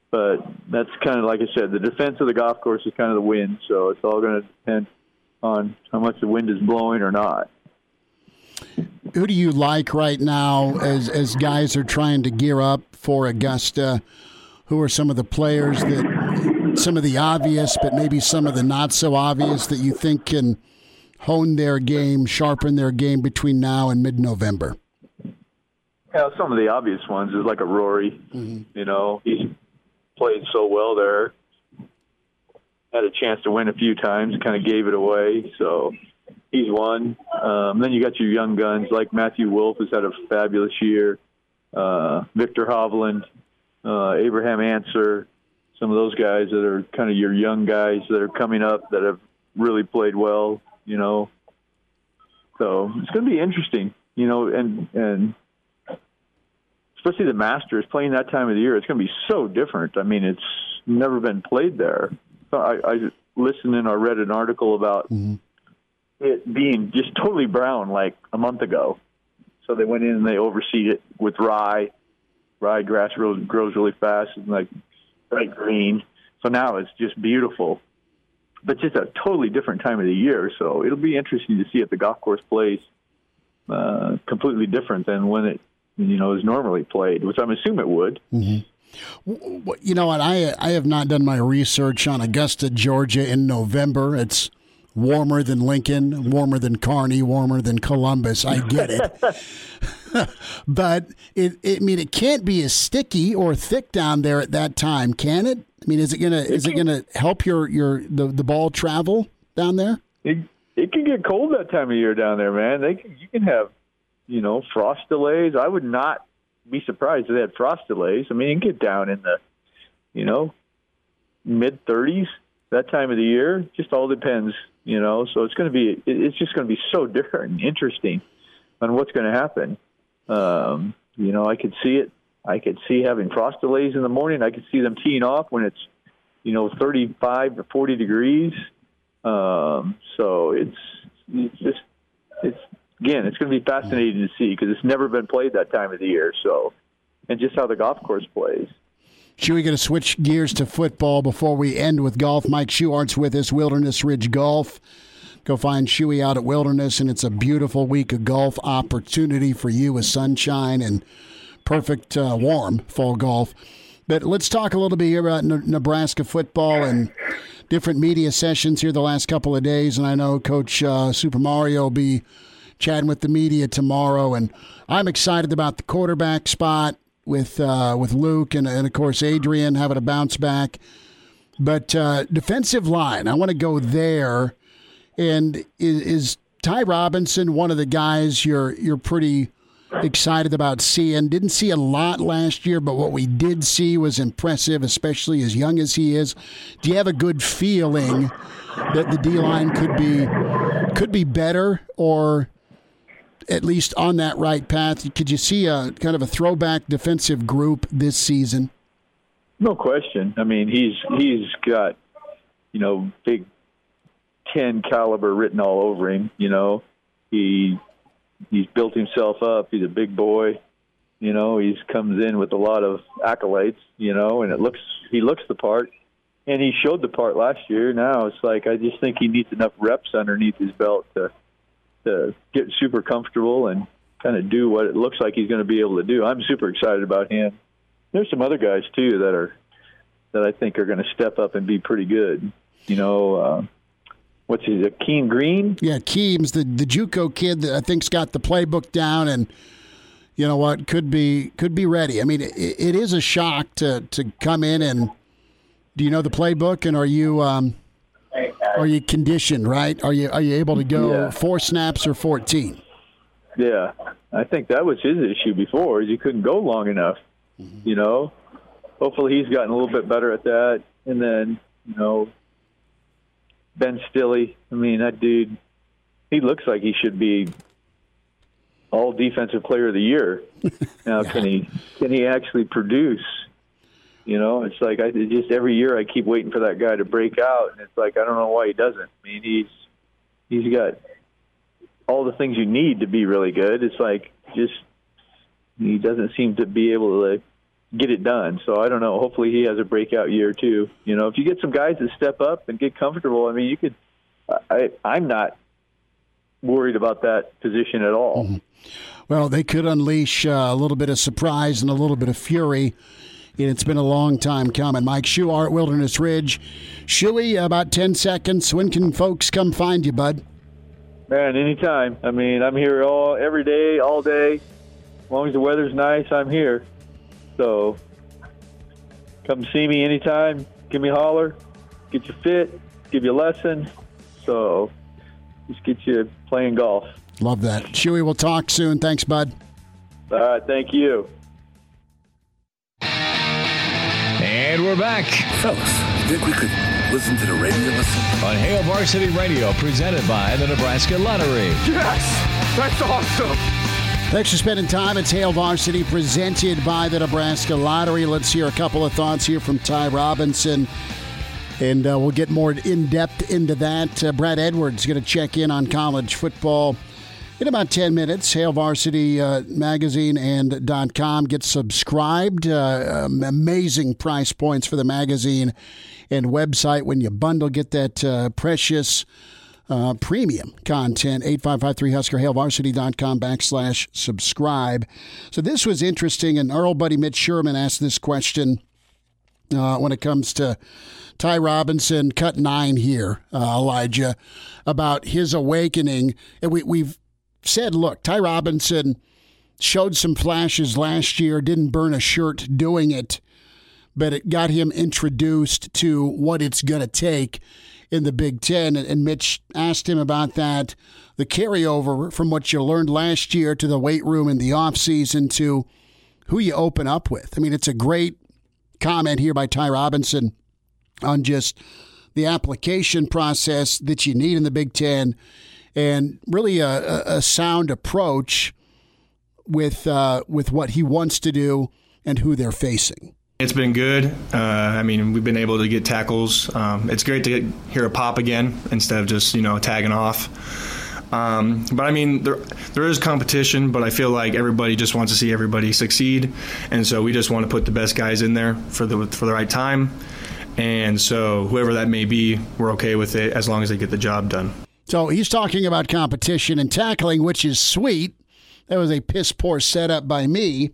But that's kind of like I said, the defense of the golf course is kind of the wind. So it's all going to depend on how much the wind is blowing or not who do you like right now as as guys are trying to gear up for Augusta? Who are some of the players that some of the obvious, but maybe some of the not so obvious that you think can hone their game, sharpen their game between now and mid November? Yeah, some of the obvious ones is like a Rory. Mm-hmm. You know, he's played so well there. Had a chance to win a few times, kind of gave it away. So he's one. Um, then you got your young guns like Matthew Wolff, who's had a fabulous year. Uh, Viktor Hovland, uh, Abraham Ancer, some of those guys that are kind of your young guys that are coming up that have really played well. You know, so it's going to be interesting. You know, and and especially the Masters playing that time of the year, it's going to be so different. I mean, it's never been played there. I, I listened and I read an article about. Mm-hmm it being just totally brown like a month ago. So they went in and they overseed it with rye. Rye grass grows, grows really fast and like bright green. So now it's just beautiful. But just a totally different time of the year. So it'll be interesting to see if the golf course plays uh, completely different than when it you know is normally played, which I'm assuming it would. Mm-hmm. You know what? I I have not done my research on Augusta, Georgia in November. It's warmer than Lincoln, warmer than Kearney, warmer than Columbus. I get it. but it, it, I mean, it can't be as sticky or thick down there at that time, can it? I mean, is it gonna is it gonna help your your the the ball travel down there? It, it can get cold that time of year down there, man. They can, you can have, you know, frost delays. I would not be surprised if they had frost delays. I mean, you can get down in the, you know, mid 30s that time of the year. Just all depends, you know. So it's going to be, it's just going to be so different and interesting on what's going to happen. Um, you know, I could see it. I could see having frost delays in the morning. I could see them teeing off when it's, you know, 35 to 40 degrees. Um, so it's, it's just, it's, again, it's going to be fascinating to see because it's never been played that time of the year. So, and just how the golf course plays. We get to switch gears to football before we end with golf? Mike Schuart's with us, Wilderness Ridge Golf. Go find Shuey out at Wilderness, and it's a beautiful week of golf opportunity for you with sunshine and perfect uh, warm fall golf. But let's talk a little bit here about Nebraska football and different media sessions here the last couple of days. And I know Coach uh, Super Mario will be chatting with the media tomorrow, and I'm excited about the quarterback spot with uh, with Luke and, and of course Adrian having a bounce back. But uh, defensive line, I want to go there. And is, is Ty Robinson one of the guys you're you're pretty excited about seeing? Didn't see a lot last year, but what we did see was impressive, especially as young as he is. Do you have a good feeling that the D line could be could be better, or at least on that right path? Could you see a kind of a throwback defensive group this season? No question. I mean, he's he's got you know big ten caliber written all over him. You know, he he's built himself up. He's a big boy. You know, he's comes in with a lot of accolades. You know, and it looks he looks the part, and he showed the part last year. Now it's like I just think he needs enough reps underneath his belt to to get super comfortable and kind of do what it looks like he's going to be able to do. I'm super excited about him. There's some other guys too that are that I think are going to step up and be pretty good. You know, uh, what's his Akeem Green? Yeah, Keem's the the JUCO kid that I think's got the playbook down and you know what could be could be ready. I mean, it, it is a shock to to come in and do you know the playbook and are you um, are you conditioned right? Are you are you able to go yeah. four snaps or fourteen? Yeah, I think that was his issue before. Is he couldn't go long enough. Mm-hmm. You know, hopefully he's gotten a little bit better at that. And then you know, Ben Stille. I mean, that dude. He looks like he should be all defensive player of the year. Now, yeah. can he can he actually produce? You know, it's like I it just every year I keep waiting for that guy to break out, and it's like I don't know why he doesn't. I mean, he's he's got all the things you need to be really good. It's like just he doesn't seem to be able to get it done. So I don't know. Hopefully he has a breakout year too. You know, if you get some guys that step up and get comfortable, I mean, you could. I I'm not worried about that position at all. Mm-hmm. Well, they could unleash uh, a little bit of surprise and a little bit of fury it's been a long time coming. Mike Schuart, Wilderness Ridge. Shuey, about 10 seconds. When can folks come find you, bud? Man, anytime. I mean, I'm here all every day, all day. As long as the weather's nice, I'm here. So come see me anytime. Give me a holler. Get you fit. Give you a lesson. So just get you playing golf. Love that. Shuey, we'll talk soon. Thanks, bud. All right. Thank you. And we're back. Fellas, you think we could listen to the radio listen? On Hail Varsity Radio, presented by the Nebraska Lottery. Yes! That's awesome! Thanks for spending time. It's Hail Varsity, presented by the Nebraska Lottery. Let's hear a couple of thoughts here from Ty Robinson. And uh, we'll get more in depth into that. Uh, Brad Edwards going to check in on college football in about 10 minutes, Hail Varsity uh, Magazine and .com. Get subscribed. Uh, um, amazing price points for the magazine and website when you bundle. Get that uh, precious uh, premium content. 8553 Husker, hailvarsity.com backslash subscribe. So this was interesting, and our buddy Mitch Sherman asked this question uh, when it comes to Ty Robinson, cut nine here, uh, Elijah, about his awakening. And we, we've said, look, Ty Robinson showed some flashes last year, didn't burn a shirt doing it, but it got him introduced to what it's going to take in the Big Ten. And Mitch asked him about that, the carryover from what you learned last year to the weight room in the offseason to who you open up with. I mean, it's a great comment here by Ty Robinson on just the application process that you need in the Big Ten and really a, a sound approach with uh, with what he wants to do and who they're facing. It's been good. Uh, I mean, we've been able to get tackles. Um, it's great to get, hear a pop again instead of just you know tagging off. Um, but I mean, there there is competition, but I feel like everybody just wants to see everybody succeed, and so we just want to put the best guys in there for the for the right time. And so whoever that may be, we're okay with it as long as they get the job done. So he's talking about competition and tackling, which is sweet. That was a piss poor setup by me.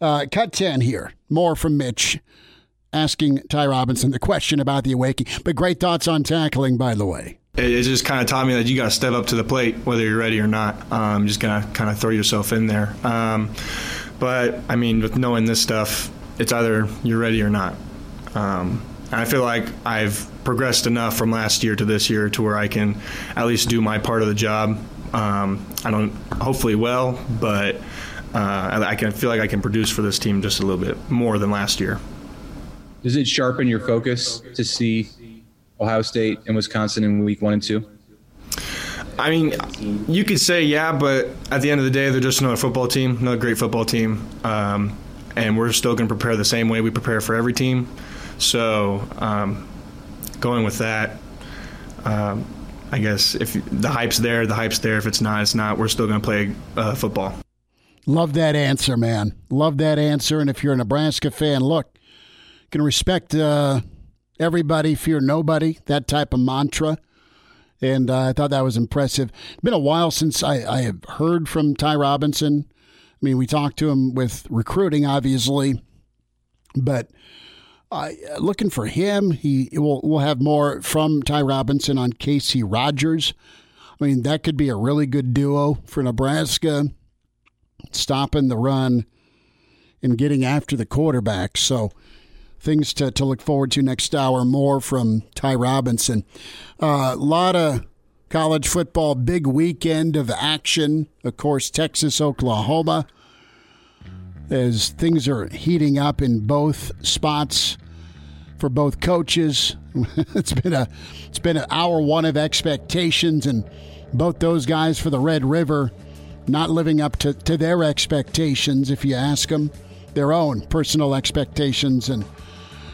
Uh, cut 10 here. More from Mitch asking Ty Robinson the question about the awakening. But great thoughts on tackling, by the way. It, just kind of taught me that you got to step up to the plate, whether you're ready or not. Um, just going to kind of throw yourself in there. Um, but, I mean, with knowing this stuff, it's either you're ready or not. Um, I feel like I've progressed enough from last year to this year to where I can at least do my part of the job. Um, I don't, hopefully, well, but uh, I can feel like I can produce for this team just a little bit more than last year. Does it sharpen your focus to see Ohio State and Wisconsin in week one and two? I mean, you could say yeah, but at the end of the day, they're just another football team, another great football team, um, and we're still going to prepare the same way we prepare for every team. So, um, going with that, um, I guess if the hype's there, the hype's there. If it's not, it's not. We're still going to play uh, football. Love that answer, man. Love that answer. And if you're a Nebraska fan, look, you can respect uh, everybody, fear nobody, that type of mantra. And uh, I thought that was impressive. It's been a while since I, I have heard from Ty Robinson. I mean, we talked to him with recruiting, obviously, but uh, looking for him. He will we'll have more from Ty Robinson on Casey Rogers. I mean, that could be a really good duo for Nebraska, stopping the run and getting after the quarterback. So things to, to look forward to next hour. More from Ty Robinson. A uh, lot of college football, big weekend of action. Of course, Texas, Oklahoma as things are heating up in both spots for both coaches. it's been a it's been an hour one of expectations, and both those guys for the Red River not living up to, to their expectations. If you ask them, their own personal expectations and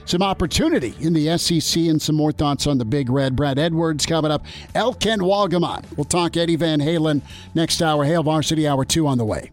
some opportunity in the SEC and some more thoughts on the Big Red. Brad Edwards coming up. L. Kent Wolgamott. We'll talk Eddie Van Halen next hour. Hail Varsity Hour 2 on the way.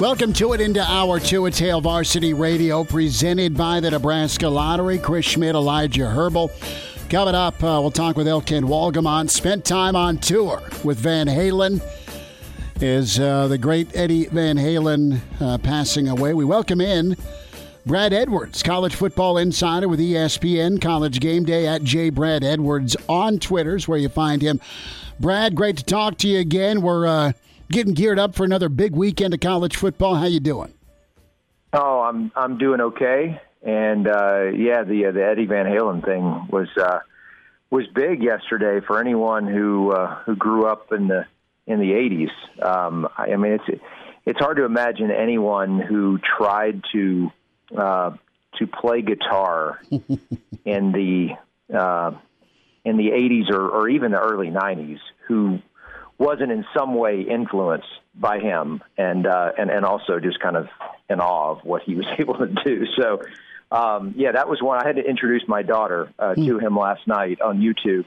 Welcome to it into hour two at Hail Varsity Radio, presented by the Nebraska Lottery. Chris Schmitz, Elijah Herbal. Coming up, uh, we'll talk with L. Kent Wolgamott. Spent time on tour with Van Halen. Is uh, the great Eddie Van Halen uh, passing away? We welcome in Brad Edwards, college football insider with ESPN College Game Day at J. Brad Edwards on Twitter's where you find him. Brad, great to talk to you again. We're uh, getting geared up for another big weekend of college football. How you doing? Oh, I'm I'm doing okay. And uh, yeah, the uh, the Eddie Van Halen thing was uh, was big yesterday for anyone who uh, who grew up in the in the 80s. Um, I mean, it's it's hard to imagine anyone who tried to uh, to play guitar in the uh, in the 80s or, or even the early 90s who wasn't in some way influenced by him, and uh, and and also just kind of in awe of what he was able to do. So, um, yeah, that was one. I had to introduce my daughter uh, to hmm. him last night on YouTube,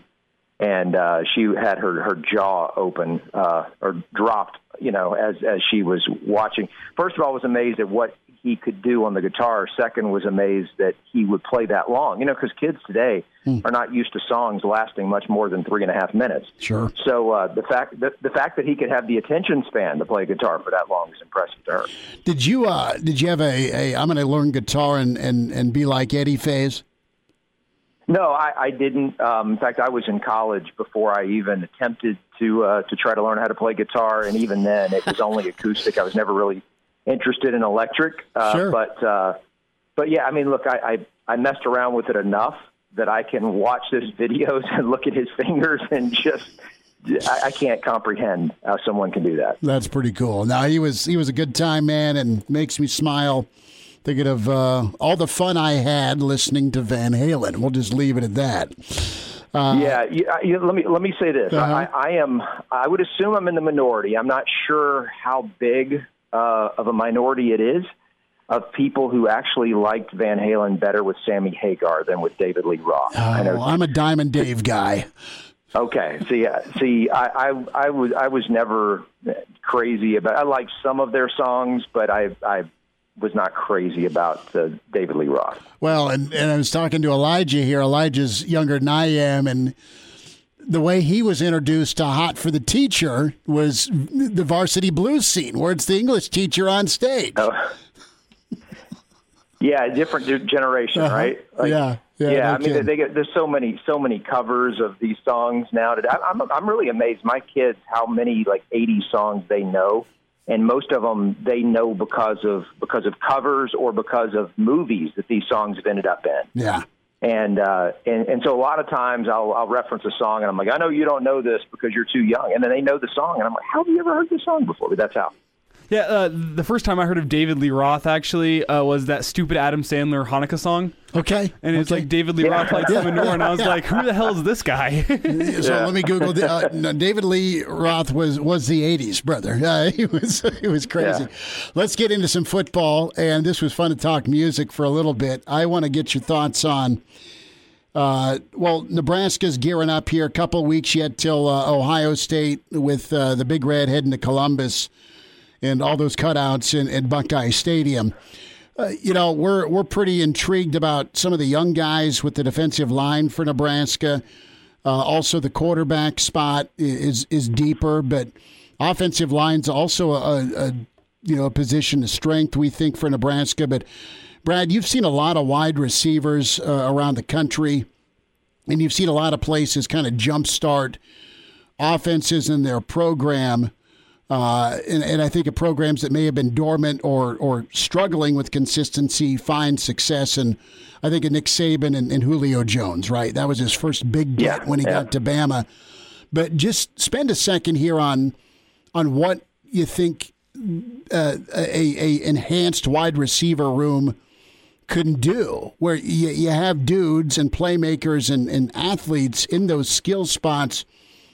and uh, she had her her jaw open uh, or dropped, you know, as as she was watching. First of all, I was amazed at what he could do on the guitar. Second, was amazed that he would play that long. You know, because kids today Hmm. are not used to songs lasting much more than three and a half minutes. Sure. So uh, the fact that the fact that he could have the attention span to play guitar for that long is impressive to her. Did you uh, did you have a, a I'm going to learn guitar and, and, and be like Eddie phase? No, I, I didn't. Um, in fact, I was in college before I even attempted to uh, to try to learn how to play guitar, and even then, it was only acoustic. I was never really interested in electric. Uh, Sure. But uh, but yeah, I mean, look, I, I I messed around with it enough that I can watch those videos and look at his fingers and just I, I can't comprehend how someone can do that. That's pretty cool. Now he was he was a good time man and makes me smile thinking of uh, all the fun I had listening to Van Halen. We'll just leave it at that. Uh, yeah, you, you, let me let me say this. Uh-huh. I, I am. I would assume I'm in the minority. I'm not sure how big uh, of a minority it is of people who actually liked Van Halen better with Sammy Hagar than with David Lee Roth. I know Oh, I'm a Diamond Dave guy. Okay. See, uh, see, I, I, I was, I was never crazy about. I liked some of their songs, but I, I was not crazy about uh, David Lee Roth. Well, and, and I was talking to Elijah here. Elijah's younger than I am, and the way he was introduced to Hot for the Teacher was the varsity blues scene, where it's the English teacher on stage. Oh. Yeah, different generation, Uh-huh. right? Like, Yeah, yeah, no I mean, they, they get there's so many, so many covers of these songs now. That I, I'm, I'm really amazed. My kids, how many like 80 songs they know, and most of them they know because of because of covers or because of movies that these songs have ended up in. Yeah. And uh, and and so a lot of times I'll I'll reference a song and I'm like, I know you don't know this because you're too young, and then they know the song, and I'm like, How have you ever heard this song before? But that's how. Yeah, uh, the first time I heard of David Lee Roth actually uh, was that stupid Adam Sandler Hanukkah song. Okay. And it's Okay. like David Lee Roth played Yeah. some and I was Yeah. like, who the hell is this guy? So let me Google. The, uh, no, David Lee Roth was was the '80s brother. Uh, he was he was crazy. Yeah. Let's get into some football, and this was fun to talk music for a little bit. I want to get your thoughts on. Uh, well, Nebraska's gearing up here. A couple weeks yet till uh, Ohio State with uh, the Big Red heading to Columbus and all those cutouts in, in Buckeye Stadium. Uh, you know, we're we're pretty intrigued about some of the young guys with the defensive line for Nebraska. Uh, also, the quarterback spot is is deeper, but offensive line's also a, a you know a position of strength we think for Nebraska. But Brad, you've seen a lot of wide receivers uh, around the country, and you've seen a lot of places kind of jumpstart offenses in their program. Uh, and, and I think of programs that may have been dormant or or struggling with consistency find success. And I think of Nick Saban and, and Julio Jones, right? That was his first big get Yeah, when he yeah. got to Bama. But just spend a second here on on what you think uh, a, a enhanced wide receiver room can do, where you, you have dudes and playmakers and, and athletes in those skill spots,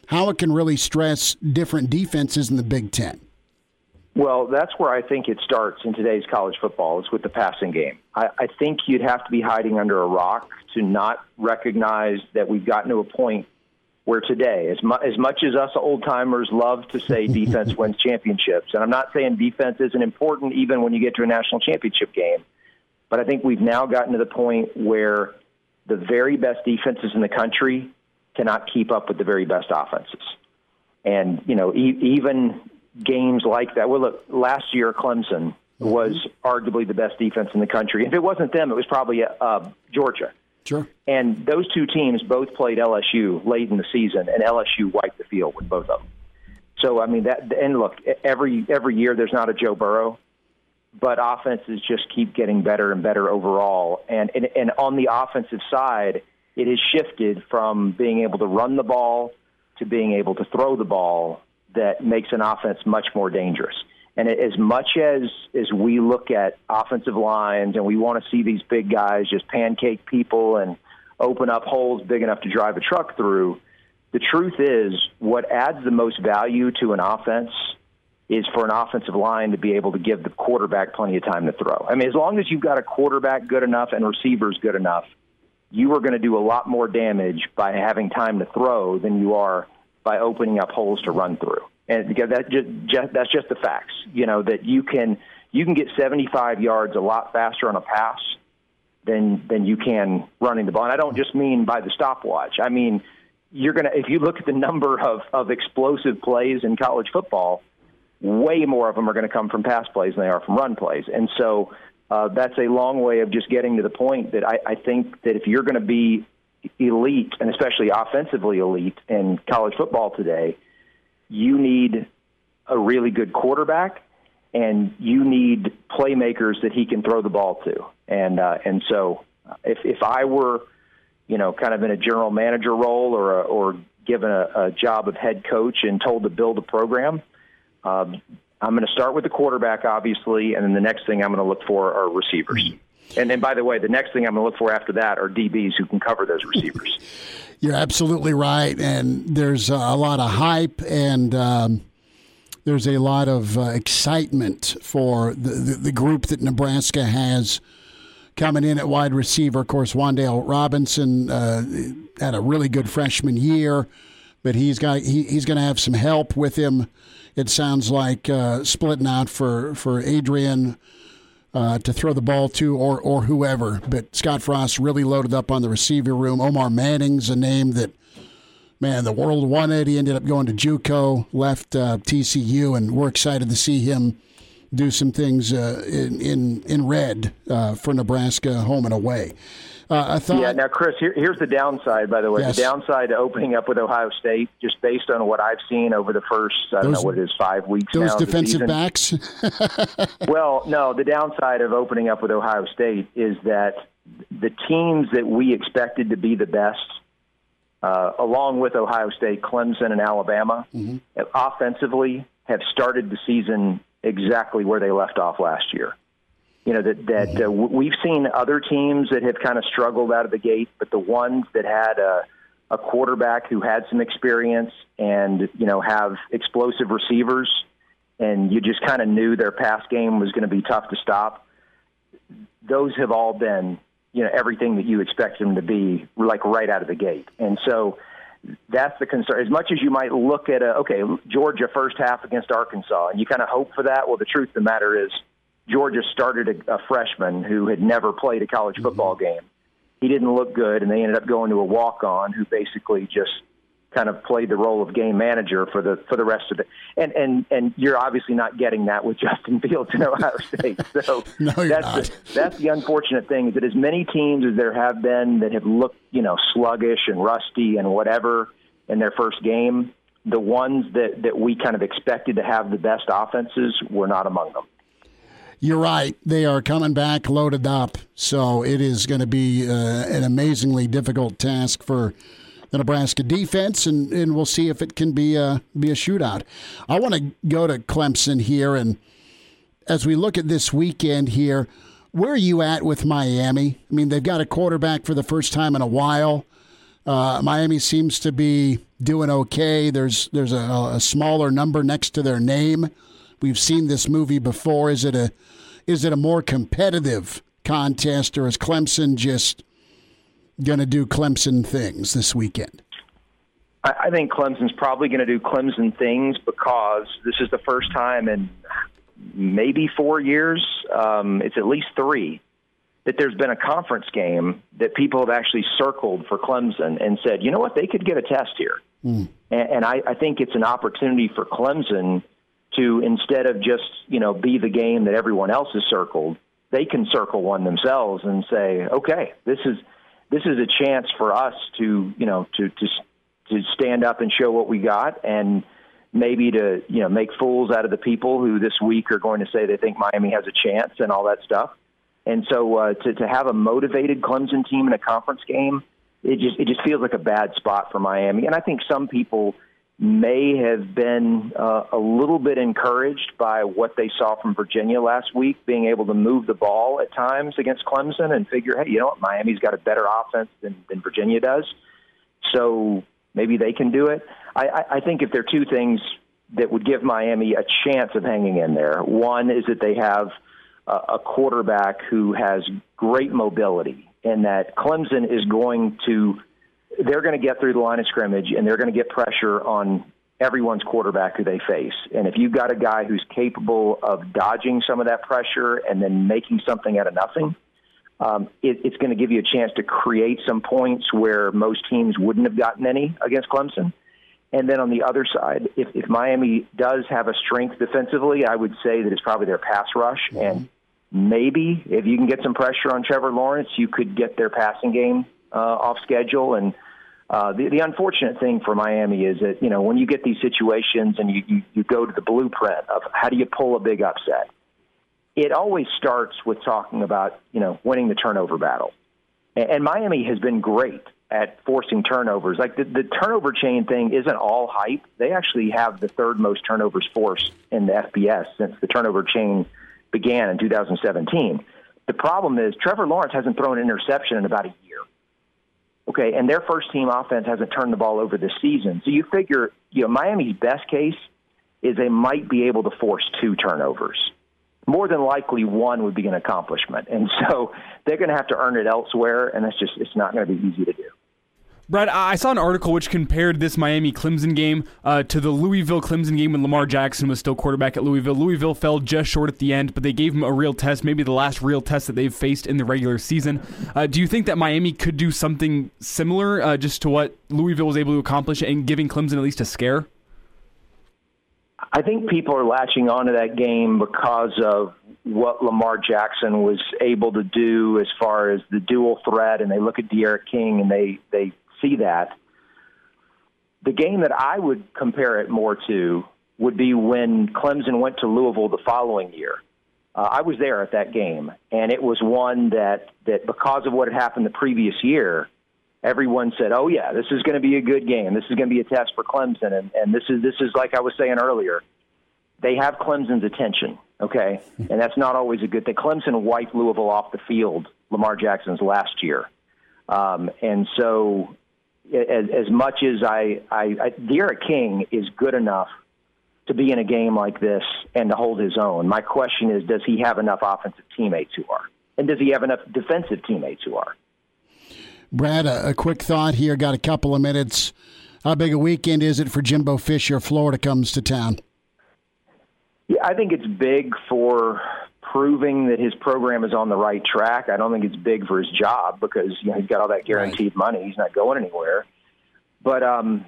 how it can really stress different defenses in the Big Ten. Well, that's where I think it starts in today's college football. It's with the passing game. I, I think you'd have to be hiding under a rock to not recognize that we've gotten to a point where today, as, mu- as much as us old timers love to say defense wins championships, and I'm not saying defense isn't important even when you get to a national championship game, but I think we've now gotten to the point where the very best defenses in the country cannot keep up with the very best offenses. And, you know, e- even games like that. Well, look, last year, Clemson was arguably the best defense in the country. If it wasn't them, it was probably uh, Georgia. Sure. And those two teams both played LSU late in the season, and LSU wiped the field with both of them. So I mean that. And look, every every year there's not a Joe Burrow, but offenses just keep getting better and better overall. And and, and on the offensive side, it has shifted from being able to run the ball to being able to throw the ball that makes an offense much more dangerous. And as much as as we look at offensive lines and we want to see these big guys just pancake people and open up holes big enough to drive a truck through, the truth is what adds the most value to an offense is for an offensive line to be able to give the quarterback plenty of time to throw. I mean, as long as you've got a quarterback good enough and receivers good enough, you are going to do a lot more damage by having time to throw than you are by opening up holes to run through. and because that just, just that's just the facts. You know that you can you can get 75 yards a lot faster on a pass than than you can running the ball. And I don't just mean by the stopwatch. I mean you're gonna if you look at the number of of explosive plays in college football, way more of them are going to come from pass plays than they are from run plays. And so uh, that's a long way of just getting to the point that I, I think that if you're going to be elite and especially offensively elite in college football today, you need a really good quarterback and you need playmakers that he can throw the ball to. And uh, and so if if I were, you know, kind of in a general manager role or a, or given a, a job of head coach and told to build a program, um, I'm going to start with the quarterback, obviously, and then the next thing I'm going to look for are receivers. And then, by the way, the next thing I'm going to look for after that are DBs who can cover those receivers. You're absolutely right, and there's a lot of hype and. Um, there's a lot of uh, excitement for the, the, the, group that Nebraska has coming in at wide receiver. Of course, Wan'Dale Robinson uh, had a really good freshman year, but he's got he, he's going to have some help with him. It sounds like uh, splitting out for for Adrian. Uh, to throw the ball to, or or whoever, but Scott Frost really loaded up on the receiver room. Omar Manning's a name that man, the world wanted. He ended up going to JUCO, left uh, TCU, and we're excited to see him do some things uh, in, in in red uh, for Nebraska, home and away. Uh, I thought, yeah. Now, Chris, here, here's the downside. By the way, yes. the downside to opening up with Ohio State, just based on what I've seen over the first, I don't those, know what it is, five weeks. Those now defensive backs. well, no. The downside of opening up with Ohio State is that the teams that we expected to be the best uh, along with Ohio State, Clemson, and Alabama, mm-hmm. offensively have started the season exactly where they left off last year. You know that that uh, we've seen other teams that have kind of struggled out of the gate, but the ones that had a, a quarterback who had some experience and you know have explosive receivers, and you just kind of knew their pass game was going to be tough to stop. Those have all been you know everything that you expect them to be like right out of the gate and so that's the concern as much as you might look at a okay georgia first half against arkansas and you kind of hope for that well the truth of the matter is georgia started a, a freshman who had never played a college mm-hmm. football mm-hmm. game he didn't look good and they ended up going to a walk on who basically just kind of played the role of game manager for the for the rest of it. And and and you're obviously not getting that with Justin Fields in Ohio State. So no, that's not. The, that's the unfortunate thing is that as many teams as there have been that have looked you know sluggish and rusty and whatever in their first game, the ones that that we kind of expected to have the best offenses were not among them. You're right. They are coming back loaded up. So it is going to be uh, an amazingly difficult task for the Nebraska defense, and, and we'll see if it can be a be a shootout. I want to go to Clemson here, and as we look at this weekend here, where are you at with Miami? I mean, they've got a quarterback for the first time in a while. Uh, Miami seems to be doing okay. There's there's a, a, smaller number next to their name. We've seen this movie before. Is it a is it a more competitive contest, or is Clemson just going to do Clemson things this weekend? I think Clemson's probably going to do Clemson things because this is the first time in maybe four years, um, it's at least three, that there's been a conference game that people have actually circled for Clemson and said, you know what, they could get a test here. Mm. And, and I, I think it's an opportunity for Clemson to, instead of just, you know, be the game that everyone else has circled, they can circle one themselves and say, okay, this is – this is a chance for us to, you know, to to to stand up and show what we got, and maybe to, you know, make fools out of the people who this week are going to say they think Miami has a chance and all that stuff. And so uh, to to have a motivated Clemson team in a conference game, it just it just feels like a bad spot for Miami. And I think some people may have been uh, a little bit encouraged by what they saw from Virginia last week, being able to move the ball at times against Clemson and figure, hey, you know what, Miami's got a better offense than, than Virginia does. So maybe they can do it. I, I, I think if there are two things that would give Miami a chance of hanging in there, one is that they have a, a quarterback who has great mobility, and that Clemson is going to they're going to get through the line of scrimmage and they're going to get pressure on everyone's quarterback who they face. And if you've got a guy who's capable of dodging some of that pressure and then making something out of nothing, um, it, it's going to give you a chance to create some points where most teams wouldn't have gotten any against Clemson. And then on the other side, if, if Miami does have a strength defensively, I would say that it's probably their pass rush. Mm-hmm. And maybe if you can get some pressure on Trevor Lawrence, you could get their passing game uh, off schedule. And uh, the, the unfortunate thing for Miami is that, you know, when you get these situations and you, you, you go to the blueprint of how do you pull a big upset, it always starts with talking about, you know, winning the turnover battle. And, and Miami has been great at forcing turnovers. Like the, the turnover chain thing isn't all hype. They actually have the third most turnovers forced in the FBS since the turnover chain began in 2017. The problem is Trevor Lawrence hasn't thrown an interception in about a year. Okay, and their first team offense hasn't turned the ball over this season. So you figure, you know, Miami's best case is they might be able to force two turnovers. More than likely, one would be an accomplishment, and so they're going to have to earn it elsewhere, and that's just it's not going to be easy to do. Brad, I saw an article which compared this Miami Clemson game uh, to the Louisville Clemson game when Lamar Jackson was still quarterback at Louisville. Louisville fell just short at the end, but they gave him a real test, maybe the last real test that they've faced in the regular season. Uh, do you think that Miami could do something similar uh, just to what Louisville was able to accomplish and giving Clemson at least a scare? I think people are latching onto that game because of what Lamar Jackson was able to do as far as the dual threat, and they look at D'Eriq King and they they see that. The game that I would compare it more to would be when Clemson went to Louisville the following year. Uh, I was there at that game, and it was one that that because of what had happened the previous year, everyone said, "Oh yeah, this is going to be a good game. This is going to be a test for Clemson." And, and this is this is like I was saying earlier, they have Clemson's attention, okay, and that's not always a good thing. Clemson wiped Louisville off the field, Lamar Jackson's last year, um, and so as, as much as I, I, I D'Eriq King is good enough to be in a game like this and to hold his own. My question is, does he have enough offensive teammates who are, and does he have enough defensive teammates who are? Brad, a, a quick thought here. Got a couple of minutes. How big a weekend is it for Jimbo Fisher? Florida comes to town. Yeah, I think it's big for proving that his program is on the right track. I don't think it's big for his job because you know he's got all that guaranteed right. money. He's not going anywhere. But um,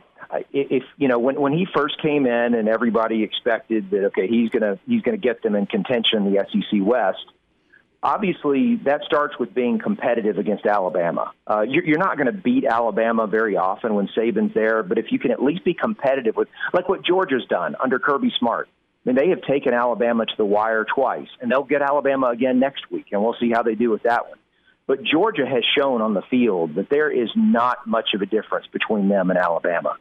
if you know when when he first came in and everybody expected that okay he's gonna he's gonna get them in contention in the SEC West. Obviously, that starts with being competitive against Alabama. Uh, you're, you're not going to beat Alabama very often when Saban's there, but if you can at least be competitive with, like what Georgia's done under Kirby Smart, I mean, they have taken Alabama to the wire twice, and they'll get Alabama again next week, and we'll see how they do with that one. But Georgia has shown on the field that there is not much of a difference between them and Alabama.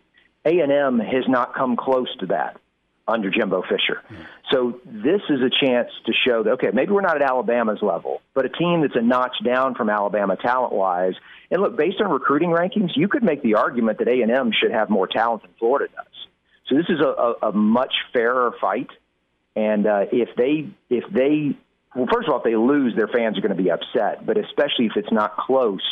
A&M has not come close to that under Jimbo Fisher. So this is a chance to show that okay, maybe we're not at Alabama's level, but a team that's a notch down from Alabama talent-wise. And look, based on recruiting rankings, you could make the argument that A&M should have more talent than Florida does. So this is a, a, a much fairer fight. And uh, if they if they well, first of all, if they lose, their fans are going to be upset. But especially if it's not close,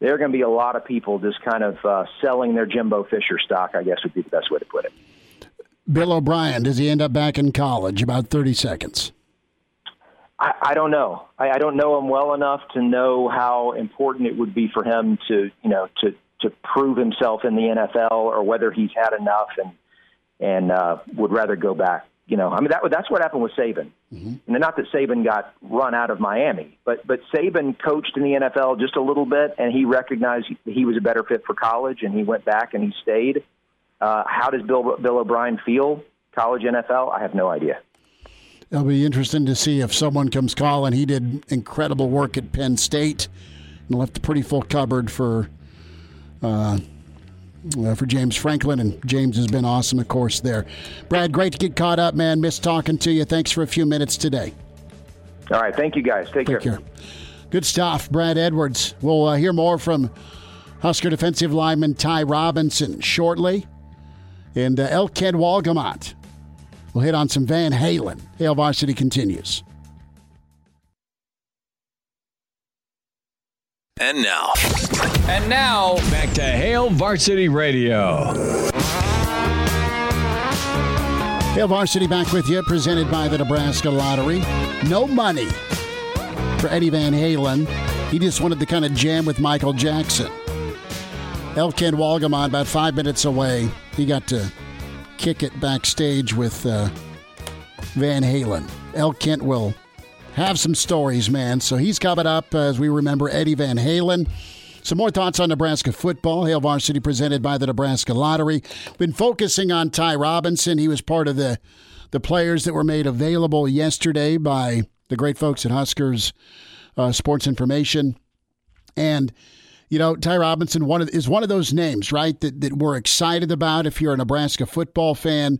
there are going to be a lot of people just kind of uh, selling their Jimbo Fisher stock. I guess would be the best way to put it. Bill O'Brien, does he end up back in college? About thirty seconds. I, I don't know. I, I don't know him well enough to know how important it would be for him to, you know, to to prove himself in the NFL, or whether he's had enough and and uh, would rather go back. You know, I mean that that's what happened with Saban. Mm-hmm. And not that Saban got run out of Miami, but but Saban coached in the NFL just a little bit, and he recognized he was a better fit for college, and he went back and he stayed. Uh, how does Bill Bill O'Brien feel? College NFL? I have no idea. It'll be interesting to see if someone comes calling. He did incredible work at Penn State and left a pretty full cupboard for uh, uh, for James Franklin, and James has been awesome, of course, there. Brad, great to get caught up, man. Miss talking to you. Thanks for a few minutes today. All right. Thank you, guys. Take, Take care. care. Good stuff, Brad Edwards. We'll uh, hear more from Husker defensive lineman Ty Robinson shortly. And uh, L. Kent Wolgamott. We'll hit on some Van Halen. Hail Varsity continues. And now. And now, back to Hail Varsity Radio. Hail Varsity back with you, presented by the Nebraska Lottery. No money for Eddie Van Halen. He just wanted to kind of jam with Michael Jackson. L. Kent Wolgamott, about five minutes away, he got to kick it backstage with uh, Van Halen. L. Kent will have some stories, man. So he's coming up as we remember Eddie Van Halen. Some more thoughts on Nebraska football. Hail Varsity presented by the Nebraska Lottery. Been focusing on Ty Robinson. He was part of the the players that were made available yesterday by the great folks at Huskers uh, Sports Information. And you know, Ty Robinson one of, is one of those names, right? That that we're excited about if you're a Nebraska football fan.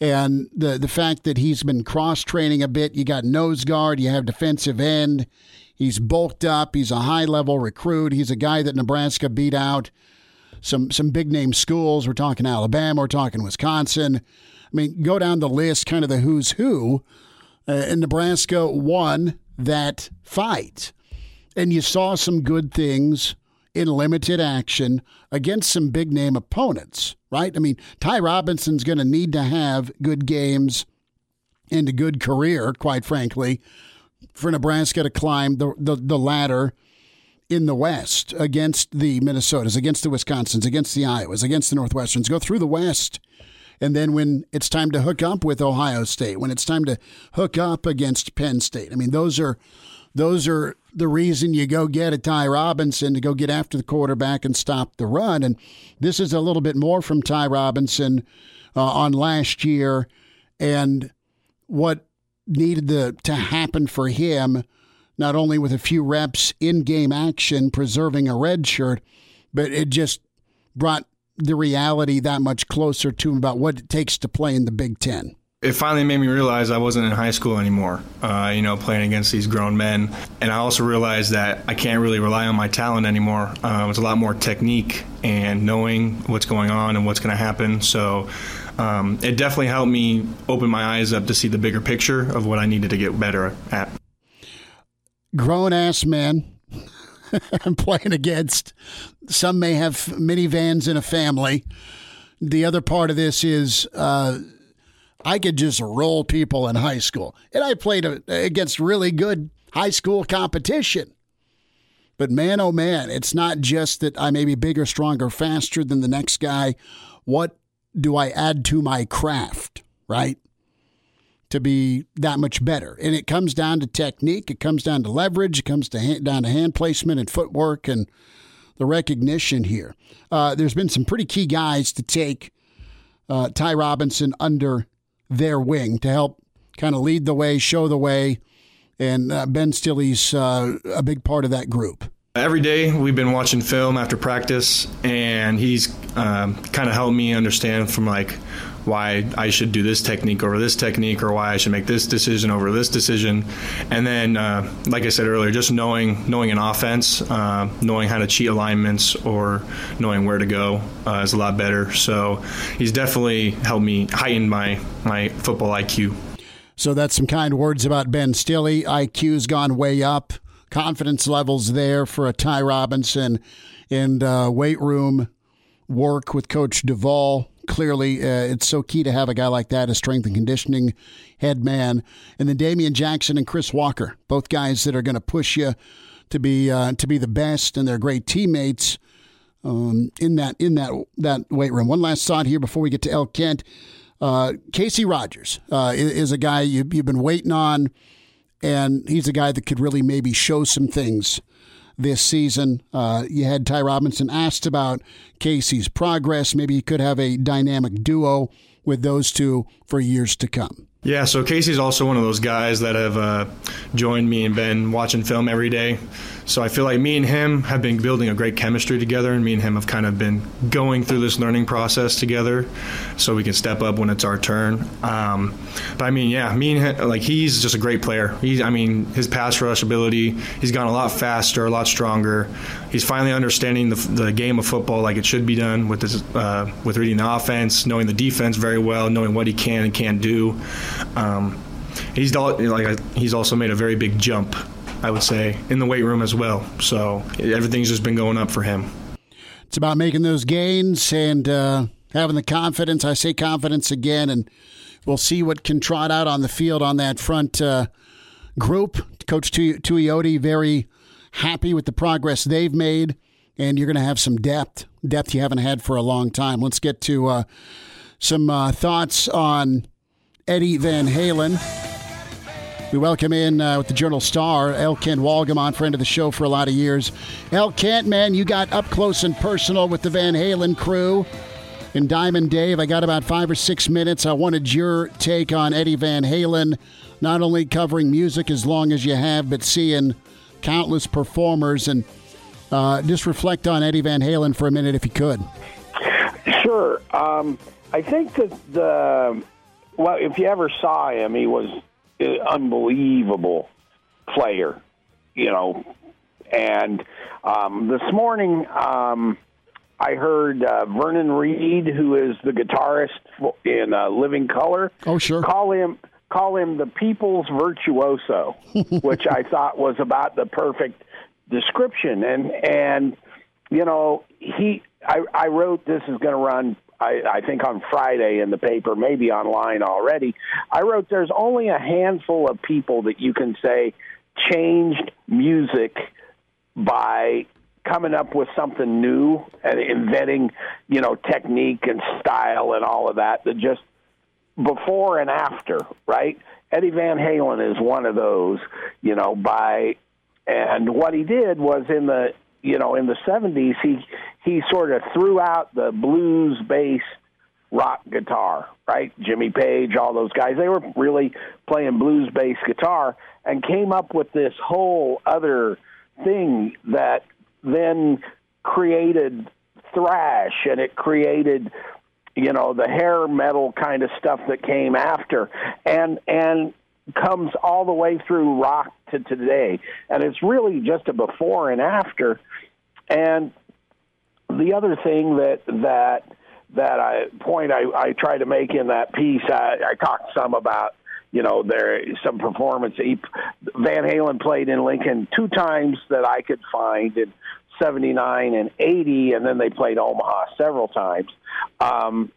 And the the fact that he's been cross training a bit, you got nose guard, you have defensive end, He's bulked up. He's a high level recruit. He's a guy that Nebraska beat out some some big name schools. We're talking Alabama. We're talking Wisconsin. I mean, go down the list, kind of the who's who. Uh, and Nebraska won that fight, and you saw some good things in limited action against some big name opponents. Right? I mean, Ty Robinson's going to need to have good games and a good career, quite frankly for Nebraska to climb the, the, the ladder in the West against the Minnesotas, against the Wisconsins, against the Iowas, against the Northwesterns. Go through the West. And then when it's time to hook up with Ohio State, when it's time to hook up against Penn State, I mean, those are those are the reason you go get a Ty Robinson to go get after the quarterback and stop the run. And this is a little bit more from Ty Robinson uh, on last year and what needed to, to happen for him, not only with a few reps in game action, preserving a red shirt, but it just brought the reality that much closer to him about what it takes to play in the Big Ten it finally made me realize I wasn't in high school anymore, uh, you know, playing against these grown men. And I also realized that I can't really rely on my talent anymore. Uh, it's a lot more technique and knowing what's going on and what's going to happen. So um, it definitely helped me open my eyes up to see the bigger picture of what I needed to get better at. Grown ass men I'm playing against. Some may have minivans in a family. The other part of this is uh, I could just roll people in high school. And I played against really good high school competition. But man, oh man, it's not just that I may be bigger, stronger, faster than the next guy. What do I add to my craft, right? To be that much better. And it comes down to technique, it comes down to leverage, it comes to hand, down to hand placement and footwork and the recognition here. Uh, there's been some pretty key guys to take uh, Ty Robinson under their wing to help kind of lead the way, show the way. And uh, Ben Stille's uh, a big part of that group. Every day we've been watching film after practice, and he's um, kind of helped me understand from like why I should do this technique over this technique, or why I should make this decision over this decision. And then, uh, like I said earlier, just knowing knowing an offense, uh, knowing how to cheat alignments, or knowing where to go uh, is a lot better. So he's definitely helped me heighten my my football IQ. So that's some kind words about Ben Stille. IQ's gone way up confidence levels there for a Ty Robinson and uh, weight room work with Coach Duvall. Clearly, uh, it's so key to have a guy like that, a strength and conditioning head man. And then Damian Jackson and Chris Walker, both guys that are going to push you to be uh, to be the best, and they're great teammates um, in that in that that weight room. One last thought here before we get to L. Kent. Uh, Casey Rogers uh, is, is, a guy you, you've been waiting on and he's a guy that could really maybe show some things this season. Uh, you had Ty Robinson asked about Casey's progress. Maybe he could have a dynamic duo with those two for years to come. Yeah, so Casey's also one of those guys that have uh, joined me and been watching film every day. So I feel like me and him have been building a great chemistry together, and me and him have kind of been going through this learning process together, so we can step up when it's our turn. Um, but I mean, yeah, me and him, like he's just a great player. He's, I mean, his pass rush ability, he's gone a lot faster, a lot stronger. He's finally understanding the, the game of football like it should be done with his, uh, with reading the offense, knowing the defense very well, knowing what he can and can't do. Um, he's like he's also made a very big jump I would say, in the weight room as well. So everything's just been going up for him. It's about making those gains and uh, having the confidence. I say confidence again and we'll see what can trot out on the field on that front uh, group. Coach Tuioti very happy with the progress they've made, and you're going to have some depth, depth you haven't had for a long time. Let's get to uh, some uh, thoughts on Eddie Van Halen. We welcome in uh, with the Journal Star, L. Kent Wolgamott, friend of the show for a lot of years. El Kent, man, you got up close and personal with the Van Halen crew. And Diamond Dave, I got about five or six minutes. I wanted your take on Eddie Van Halen, not only covering music as long as you have, but seeing countless performers. And uh, just reflect on Eddie Van Halen for a minute, if you could. Sure. Um, I think that the well, if you ever saw him, he was unbelievable player, you know. And um, this morning, um, I heard uh, Vernon Reid, who is the guitarist in uh, Living Colour, oh sure, call him call him the people's virtuoso, which I thought was about the perfect description. And and you know he, I, I wrote this is going to run I, I think on Friday in the paper, maybe online already. I wrote there's only a handful of people that you can say changed music by coming up with something new and inventing, you know, technique and style and all of that that just before and after, right? Eddie Van Halen is one of those, you know, by and what he did was in the you know, in the 70s, he he sort of threw out the blues based rock guitar, right? Jimmy Page, all those guys, they were really playing blues based guitar and came up with this whole other thing that then created thrash and it created you know the hair metal kind of stuff that came after and and comes all the way through rock to today and it's really just a before and after and the other thing that that that I point I, I try to make in that piece, I, I talked some about you know there some performance. He, Van Halen played in Lincoln two times that I could find in '79 and '80, and then they played Omaha several times. Um,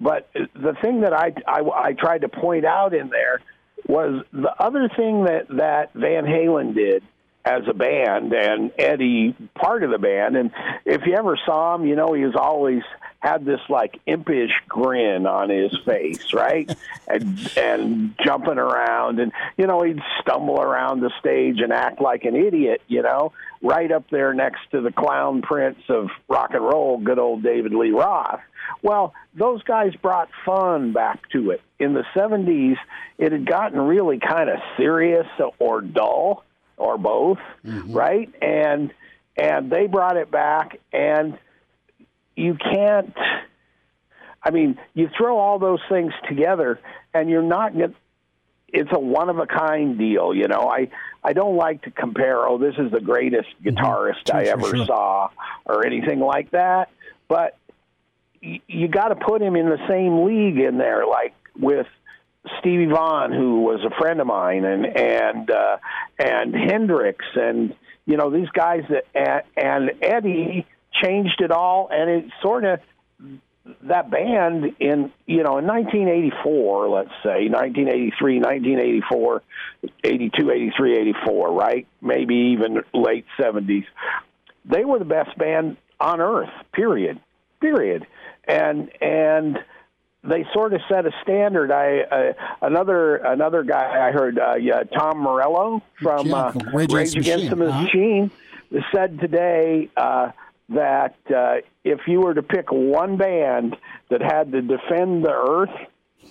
but the thing that I, I I tried to point out in there was the other thing that that Van Halen did as a band and Eddie part of the band. And if you ever saw him you know he was always had this like impish grin on his face right? And and jumping around and you know he'd stumble around the stage and act like an idiot you know right up there next to the clown prince of rock and roll good old David Lee Roth. Well those guys brought fun back to it. In the 70s it had gotten really kind of serious or dull or both, mm-hmm. right? And and they brought it back, and you can't. I mean, you throw all those things together, and you're not. Get. It's a one of a kind deal, you know. I I don't like to compare. Oh, this is the greatest mm-hmm. guitarist mm-hmm. I ever sure. saw, or anything like that. But you, you got to put him in the same league in there, like with Stevie Vaughan, who was a friend of mine, and and uh, and Hendrix, and you know these guys that and, and Eddie changed it all, and it sort of that band in you know in 1984 let's say 1983 1984 82 83 84 right? Maybe even late 70s they were the best band on earth period period. And and they sort of set a standard. I uh, another another guy I heard uh, yeah, Tom Morello from uh, Rage, Rage Against the. Machine said today uh, that uh, if you were to pick one band that had to defend the Earth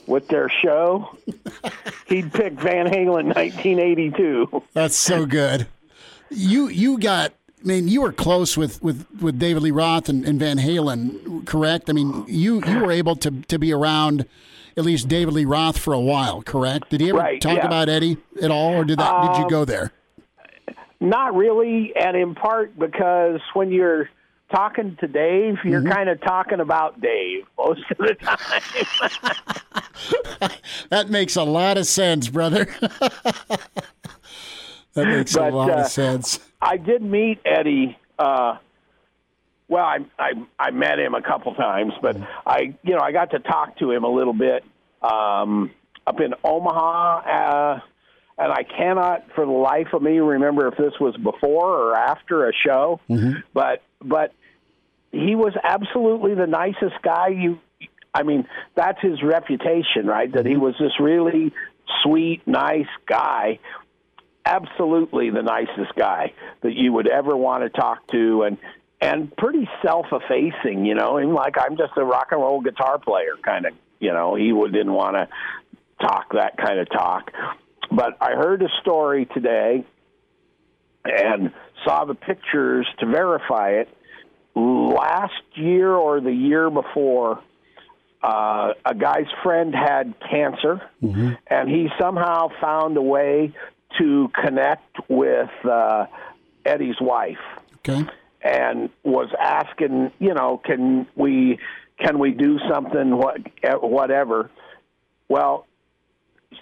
with their show, he'd pick Van Halen 1982. That's so good. You you got I mean, you were close with, with, with David Lee Roth and, and Van Halen, correct? I mean, you, you were able to, to be around at least David Lee Roth for a while, correct? Did he ever right, talk yeah. about Eddie at all, or did that did you Um, go there? Not really, and in part because when you're talking to Dave, you're Mm-hmm. kind of talking about Dave most of the time. That makes a lot of sense, brother. that makes But, a lot uh, of sense. I did meet Eddie. Uh, well, I, I I met him a couple times, but I you know I got to talk to him a little bit um, up in Omaha. Uh, and I cannot, for the life of me, remember if this was before or after a show. Mm-hmm. But but he was absolutely the nicest guy. You, I mean, that's his reputation, right? That he was this really sweet, nice guy. Absolutely the nicest guy that you would ever want to talk to, and and pretty self-effacing. You know, and like I'm just a rock and roll guitar player, kind of. You know, he would, didn't want to talk that kind of talk. But I heard a story today and saw the pictures to verify it. Last year or the year before, uh, a guy's friend had cancer, Mm-hmm. and he somehow found a way to connect with uh, Eddie's wife Okay. and was asking, you know, can we can we do something what whatever. Well,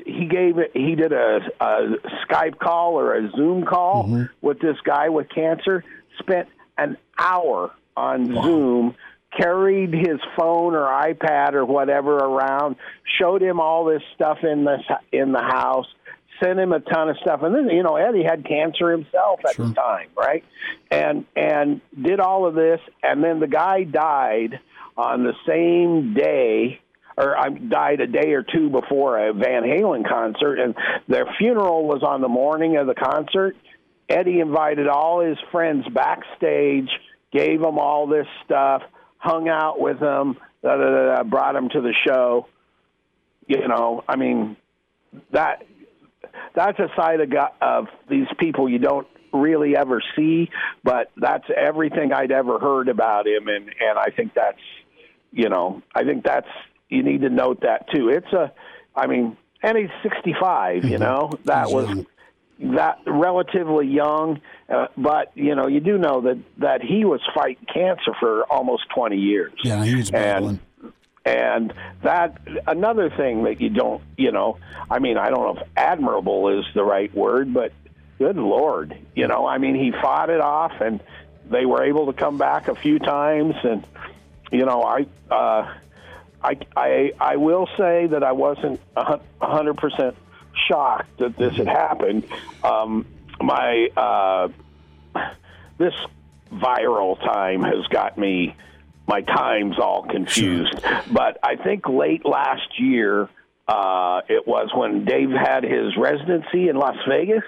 he gave it he did a, a Skype call or a Zoom call with this guy with cancer, spent an hour on Zoom carried his phone or iPad or whatever around, showed him all this stuff in the in the house, sent him a ton of stuff, and then you know Eddie had cancer himself at the time, right? And and did all of this, and then the guy died on the same day. Or I died a day or two before a Van Halen concert, and their funeral was on the morning of the concert. Eddie invited all his friends backstage, gave them all this stuff, hung out with them, da, da, da, da, brought them to the show. You know, I mean, that that's a side of, of these people you don't really ever see, but that's everything I'd ever heard about him, and and I think that's, you know, I think that's you need to note that too. It's a, I mean, and he's 65. You know, that was that relatively young, uh, but you know, you do know that that he was fighting cancer for almost 20 years. Yeah, he was battling. And that another thing that you don't, you know, I mean, I don't know if admirable is the right word, but good lord, you know, I mean, he fought it off, and they were able to come back a few times, and you know, I, uh, I, I, I will say that I wasn't hundred percent shocked that this had happened. Um, my uh, this viral time has got me my times all confused. But I think late last year, uh, it was when Dave had his residency in Las Vegas.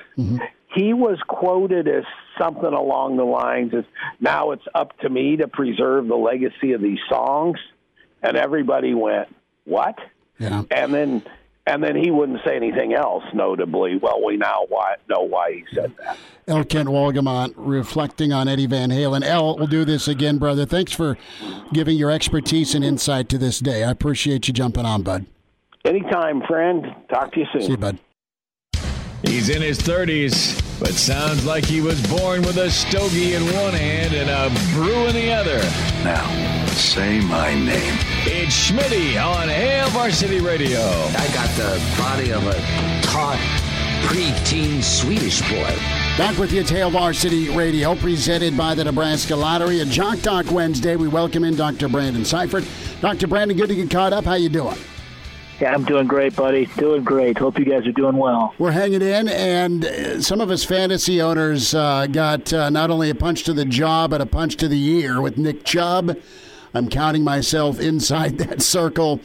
He was quoted as something along the lines of, "Now it's up to me to preserve the legacy of these songs," and everybody went, "What?" Yeah. And then. And then he wouldn't say anything else, notably. Well, we now why, know why he said that. L. Kent Wolgamott reflecting on Eddie Van Halen. El, we'll do this again, brother. Thanks for giving your expertise and insight to this day. I appreciate you jumping on, bud. Anytime, friend. Talk to you soon. See you, bud. He's in his 30s, but sounds like he was born with a stogie in one hand and a brew in the other. Now, say my name. It's Schmitty on Hail Varsity Radio. I got the body of a taut, preteen Swedish boy. Back with you, Hail Varsity Radio, presented by the Nebraska Lottery. A Jock Doc Wednesday. We welcome in Dr. Brandon Seifert. Dr. Brandon, good to get caught up. How you doing? Yeah, I'm doing great, buddy. Doing great. Hope you guys are doing well. We're hanging in, and uh, some of us fantasy owners uh, got uh, not only a punch to the jaw, but a punch to the ear with Nick Chubb. I'm counting myself inside that circle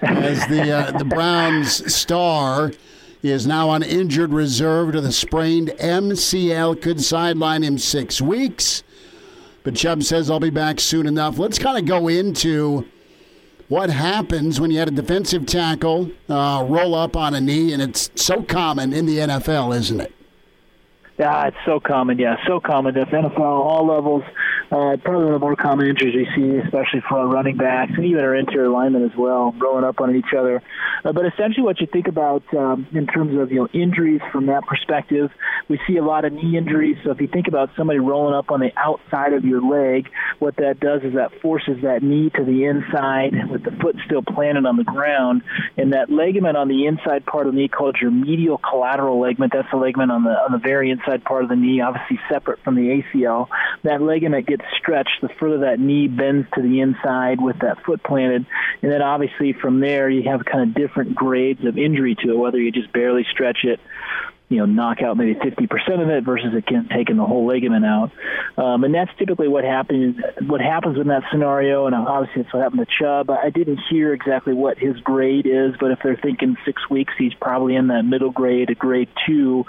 as the uh, the Browns star is now on injured reserve to the sprained MCL. Could sideline him six weeks, but Chubb says I'll be back soon enough. Let's kind of go into what happens when you had a defensive tackle uh, roll up on a knee, and it's so common in the NFL, isn't it? Yeah, it's so common. Yeah, so common. The NFL, all levels. Uh, probably one of the more common injuries we see, especially for our running backs and even our interior linemen as well, rolling up on each other. Uh, but essentially, what you think about um, in terms of you know injuries from that perspective, we see a lot of knee injuries. So if you think about somebody rolling up on the outside of your leg, what that does is that forces that knee to the inside with the foot still planted on the ground, and that ligament on the inside part of the knee called your medial collateral ligament. That's the ligament on the on the very inside part of the knee, obviously separate from the ACL. That ligament gets stretched, the further that knee bends to the inside with that foot planted. And then obviously from there, you have kind of different grades of injury to it, whether you just barely stretch it you know knock out maybe 50% of it versus again taking the whole ligament out. Um, and that's typically what happens. What happens in that scenario, and obviously it's what happened to Chubb. I didn't hear exactly what his grade is, but if they're thinking six weeks, he's probably in that middle grade, a grade two.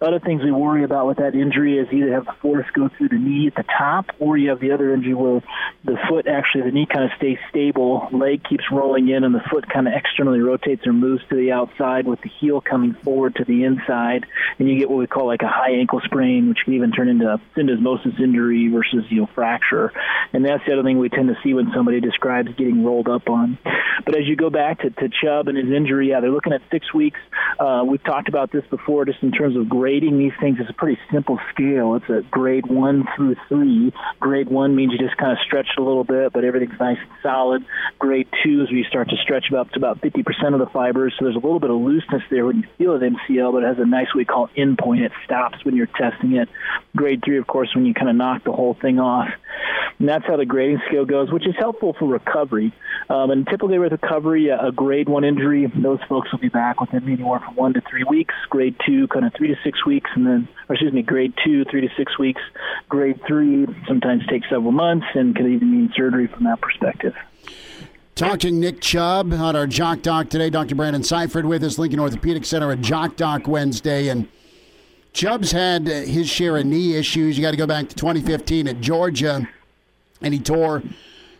Other things we worry about with that injury is either have the force go through the knee at the top, or you have the other injury where the foot actually the knee kind of stays stable, leg keeps rolling in, and the foot kind of externally rotates or moves to the outside with the heel coming forward to the inside side, and you get what we call like a high ankle sprain, which can even turn into syndesmosis injury versus you know fracture. And that's the other thing we tend to see when somebody describes getting rolled up on. But as you go back to, to Chubb and his injury, yeah, they're looking at six weeks. Uh, we've talked about this before, just in terms of grading these things. It's a pretty simple scale. It's a grade one through three. Grade one means you just kind of stretch a little bit, but everything's nice and solid. Grade two is where you start to stretch up to about 50% of the fibers, so there's a little bit of looseness there when you feel an MCL, but it has a nice we call endpoint. It stops when you're testing it. Grade three, of course, when you kind of knock the whole thing off. And that's how the grading scale goes, which is helpful for recovery. Um, and typically with recovery, a grade one injury, those folks will be back within anywhere from one to three weeks. Grade two, kind of three to six weeks, and then, or excuse me, grade two, three to six weeks. Grade three sometimes takes several months and can even mean surgery from that perspective. Talking Nick Chubb on our Jock Doc today. Dr. Brandon Seifert with us, Lincoln Orthopedic Center at Jock Doc Wednesday. And Chubb's had his share of knee issues. You got to go back to 2015 at Georgia, and he tore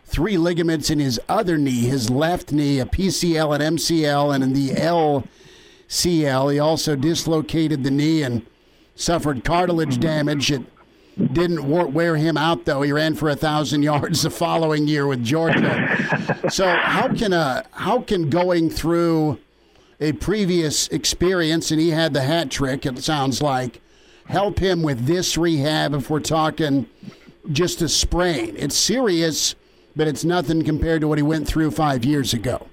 three ligaments in his other knee, his left knee, a PCL and MCL, and in the LCL. He also dislocated the knee and suffered cartilage damage. It didn't wear him out though. He ran for a thousand yards the following year with Georgia. so how can a how can going through a previous experience and he had the hat trick? It sounds like help him with this rehab if we're talking just a sprain. It's serious, but it's nothing compared to what he went through five years ago.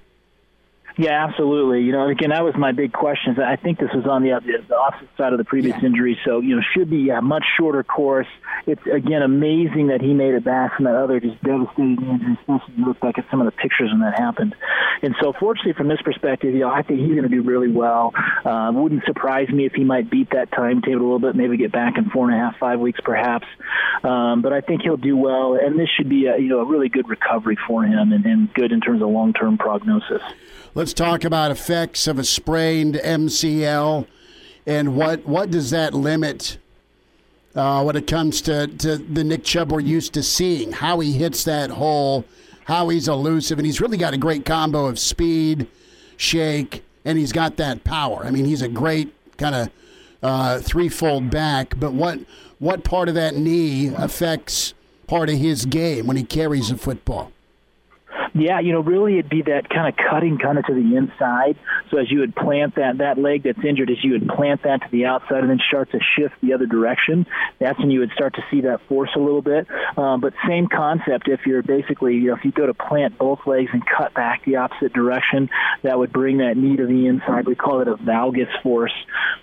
Yeah, absolutely. You know, again, that was my big question. I think this was on the, the opposite side of the previous yeah. injury, so you know, should be a much shorter course. It's again amazing that he made it back from that other just devastating injury, especially you look back at some of the pictures when that happened. And so, fortunately, from this perspective, you know, I think he's going to do really well. Uh, wouldn't surprise me if he might beat that timetable a little bit, maybe get back in four and a half, five weeks, perhaps. Um, but I think he'll do well, and this should be a you know a really good recovery for him, and, and good in terms of long term prognosis. Let's talk about effects of a sprained MCL and what what does that limit uh, when it comes to, to the Nick Chubb we're used to seeing, how he hits that hole, how he's elusive, and he's really got a great combo of speed, shake, and he's got that power. I mean, he's a great kind of uh, threefold back. But what what part of that knee affects part of his game when he carries a football? Yeah, you know, really it'd be that kind of cutting kind of to the inside. So as you would plant that that leg that's injured, as you would plant that to the outside and then start to shift the other direction, that's when you would start to see that force a little bit. Um, but same concept. If you're basically, you know, if you go to plant both legs and cut back the opposite direction, that would bring that knee to the inside. We call it a valgus force,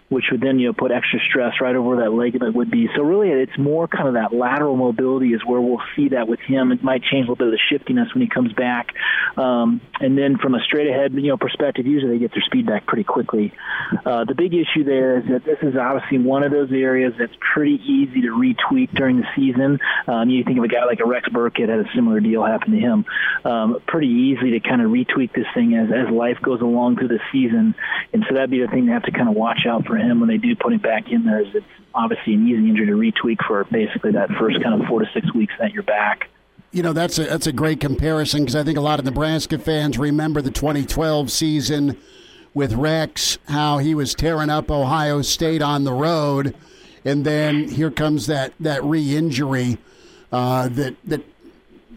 which would then you know put extra stress right over where that ligament would be. So really, it's more kind of that lateral mobility is where we'll see that with him. It might change a little bit of the shiftiness when he comes back. Um, and then from a straight ahead, you know, perspective, usually they get their speed back pretty quickly. Uh, the big issue there is that this is obviously one of those areas that's pretty easy to retweak during the season. Um, you think of a guy like a Rex Burkhead had a similar deal happen to him. Um, pretty easy to kind of retweak this thing as as life goes along through the season, and so that'd be the thing to have to kind of watch out for him when they do put him back in there. Is it's obviously an easy injury to retweak for basically that first kind of four to six weeks that you're back you know that's a that's a great comparison because I think a lot of Nebraska fans remember the 2012 season with Rex, how he was tearing up Ohio State on the road, and then here comes that that re-injury uh, that that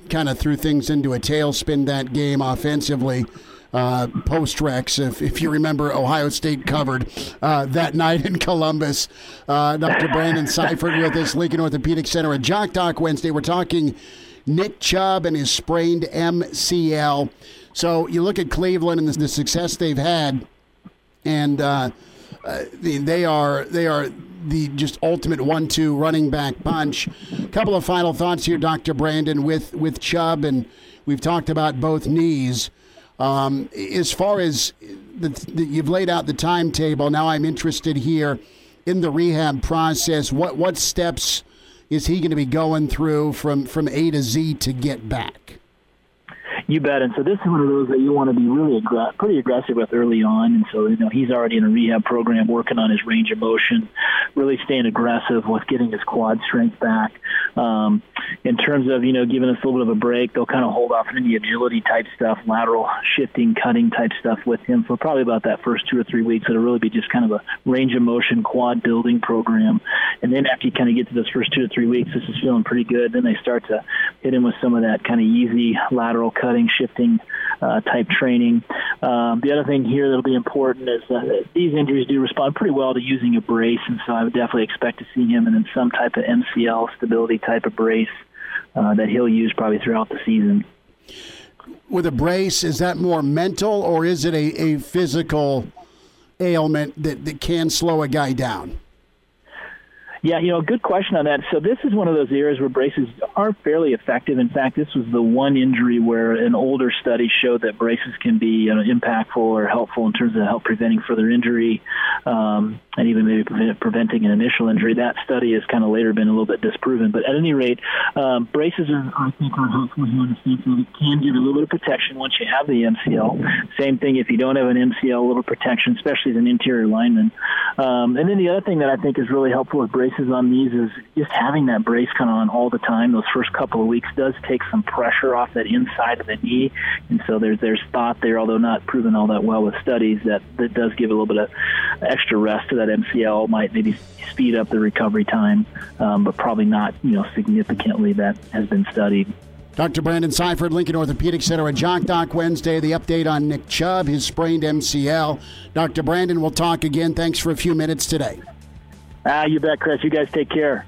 kind of threw things into a tailspin that game offensively. Uh, post Rex, if, if you remember, Ohio State covered uh, that night in Columbus. Uh, Dr. Brandon Seifert with us, Lincoln Orthopedic Center at Jock Doc Wednesday. We're talking Nick Chubb and his sprained MCL. So you look at Cleveland and the, the success they've had, and uh, uh, they are they are the just ultimate one-two running back punch. Couple of final thoughts here, Doctor Brandon, with with Chubb, and we've talked about both knees. Um, as far as the, the, you've laid out the timetable, now I'm interested here in the rehab process. What what steps is he going to be going through from from A to Z to get back? You bet. And so this is one of those that you want to be really aggr- pretty aggressive with early on. And so you know he's already in a rehab program, working on his range of motion, really staying aggressive with getting his quad strength back. Um, in terms of you know giving us a little bit of a break, they'll kind of hold off any agility type stuff, lateral shifting, cutting type stuff with him for probably about that first two or three weeks. It'll really be just kind of a range of motion quad building program. And then after you kind of get to those first two to three weeks, this is feeling pretty good. Then they start to hit him with some of that kind of easy lateral cutting, shifting uh, type training. Um, the other thing here that'll be important is that these injuries do respond pretty well to using a brace, and so I would definitely expect to see him in some type of MCL stability type of brace uh, that he'll use probably throughout the season. With a brace, is that more mental or is it a, a physical ailment that, that can slow a guy down? Yeah, you know, good question on that. So this is one of those areas where braces are fairly effective. In fact, this was the one injury where an older study showed that braces can be you know, impactful or helpful in terms of help preventing further injury um, and even maybe prevent, preventing an initial injury. That study has kind of later been a little bit disproven. But at any rate, um, braces are, I think, are helpful here in the that it can give a little bit of protection once you have the MCL. Same thing if you don't have an MCL, a little protection, especially as an interior lineman. Um, and then the other thing that I think is really helpful with braces braces on these is just having that brace kind of on all the time. Those first couple of weeks does take some pressure off that inside of the knee, and so there's there's thought there, although not proven all that well with studies, that that does give a little bit of extra rest to that MCL. Might maybe speed up the recovery time, um, but probably not you know significantly. That has been studied. Dr. Brandon Seifert, Lincoln Orthopedic Center at Jock Doc Wednesday. The update on Nick Chubb, his sprained MCL. Dr. Brandon, we'll talk again. Thanks for a few minutes today. Ah, you bet, Chris. You guys take care.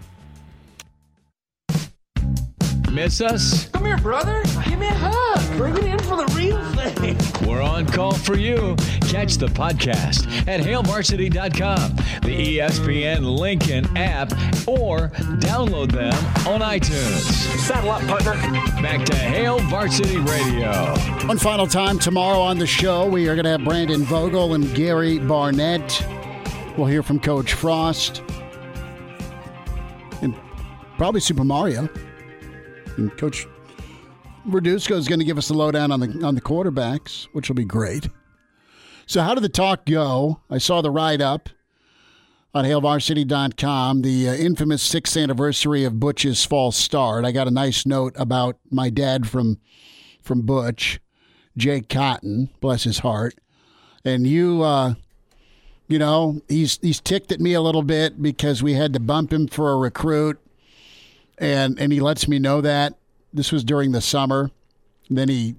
Miss us? Come here, brother. Give me a hug. Bring it in for the real thing. We're on call for you. Catch the podcast at hailvarsity.com, the ESPN Lincoln app, or download them on iTunes. Saddle up, partner. Back to Hail Varsity Radio. One final time tomorrow on the show, we are going to have Brandon Vogel and Gary Barnett. We'll hear from Coach Frost and probably Super Mario. And Coach Verduzco is going to give us the lowdown on the on the quarterbacks, which will be great. So, how did the talk go? I saw the write up on hailvarsity.com, the uh, infamous sixth anniversary of Butch's false start. I got a nice note about my dad from from Butch, Jake Cotton, bless his heart, and you. Uh, you know, he's he's ticked at me a little bit because we had to bump him for a recruit, and and he lets me know that this was during the summer. Then he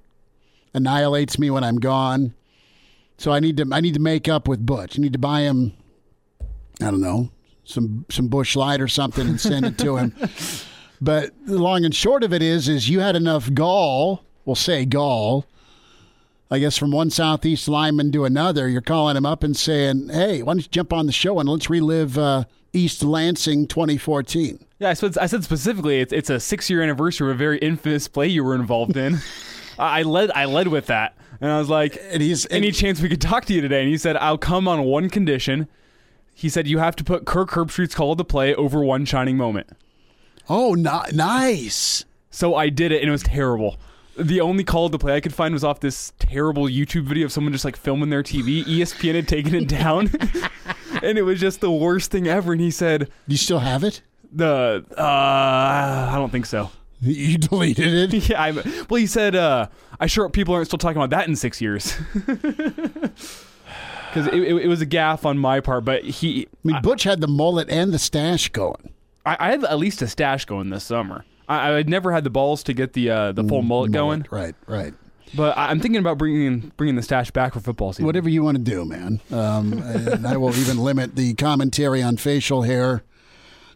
annihilates me when I'm gone. So I need to I need to make up with Butch. I need to buy him, I don't know, some some Busch Light or something and send it to him. but the long and short of it is, is you had enough gall. We'll say gall I guess from one Southeast lineman to another, you're calling him up and saying, "Hey, why don't you jump on the show and let's relive uh, East Lansing 2014?" Yeah, I said, I said specifically, it's it's a six year anniversary of a very infamous play you were involved in. I led I led with that, and I was like, and he's, "Any and, chance we could talk to you today?" And he said, "I'll come on one condition." He said, "You have to put Kirk Herbstreit's call to play over one shining moment." Oh, not nice. So I did it, and it was terrible the only call to play I could find was off this terrible YouTube video of someone just like filming their TV. ESPN had taken it down, and it was just the worst thing ever. And he said, "You still have it?" The uh, I don't think so. You deleted it? Yeah. I, well, he said, uh, "I sure hope people aren't still talking about that in six years." Because it, it, it, was a gaff on my part, but he. I mean, Butch had the mullet and the stash going. I, I had at least a stash going this summer. I, I had never had the balls to get the uh, the full mullet, mullet going. Right, right. But I'm thinking about bringing bringing the stash back for football season. Whatever you want to do, man. Um, and I will even limit the commentary on facial hair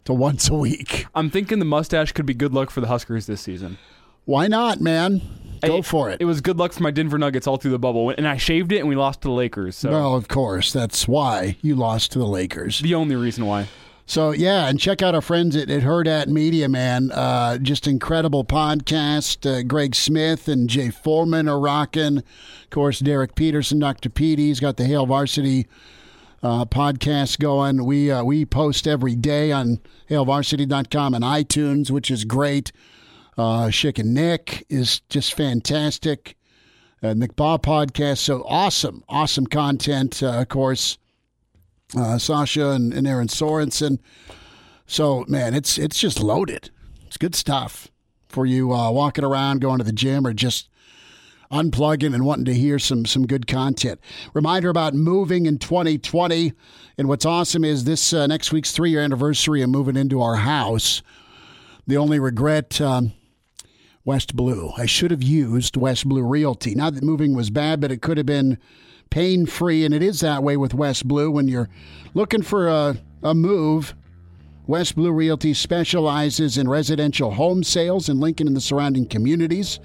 to once a week. I'm thinking the mustache could be good luck for the Huskers this season. Why not, man? Go I- for it. It was good luck for my Denver Nuggets all through the bubble, and I shaved it, and we lost to the Lakers. So Well, of course, that's why you lost to the Lakers. the only reason why. So yeah, and check out our friends at, at Herd at Media, man. Uh, just incredible podcast. Uh, Greg Smith and Jay Foreman are rocking. Of course, Derek Peterson, Dr. Petey's got the Hail Varsity uh, podcast going. We uh, we post every day on HailVarsity.com and iTunes, which is great. Uh, Schick and Nick is just fantastic. Uh, Bob podcast, so awesome, awesome content. Uh, of course, uh, Sasha and, and Erin Sorensen. So man, it's it's just loaded. It's good stuff for you uh, walking around, going to the gym, or just unplugging and wanting to hear some some good content. Reminder about moving in 2020, and what's awesome is this uh, next week's three year anniversary of moving into our house. The only regret. Um, West Blue. I should have used West Blue Realty. Not that moving was bad, but it could have been pain free, and it is that way with West Blue. When you're looking for a, a move, West Blue Realty specializes in residential home sales in Lincoln and the surrounding communities.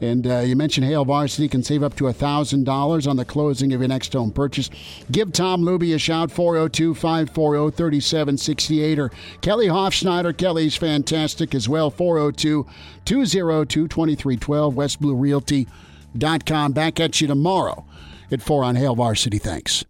And uh, you mentioned Hail Varsity can save up to $1,000 on the closing of your next home purchase. Give Tom Luby a shout, 402 540 3768, or Kelly Hofschneider. Kelly's fantastic as well, 402 202 2312, westbluerealty.com. Back at you tomorrow at 4 on Hail Varsity. Thanks.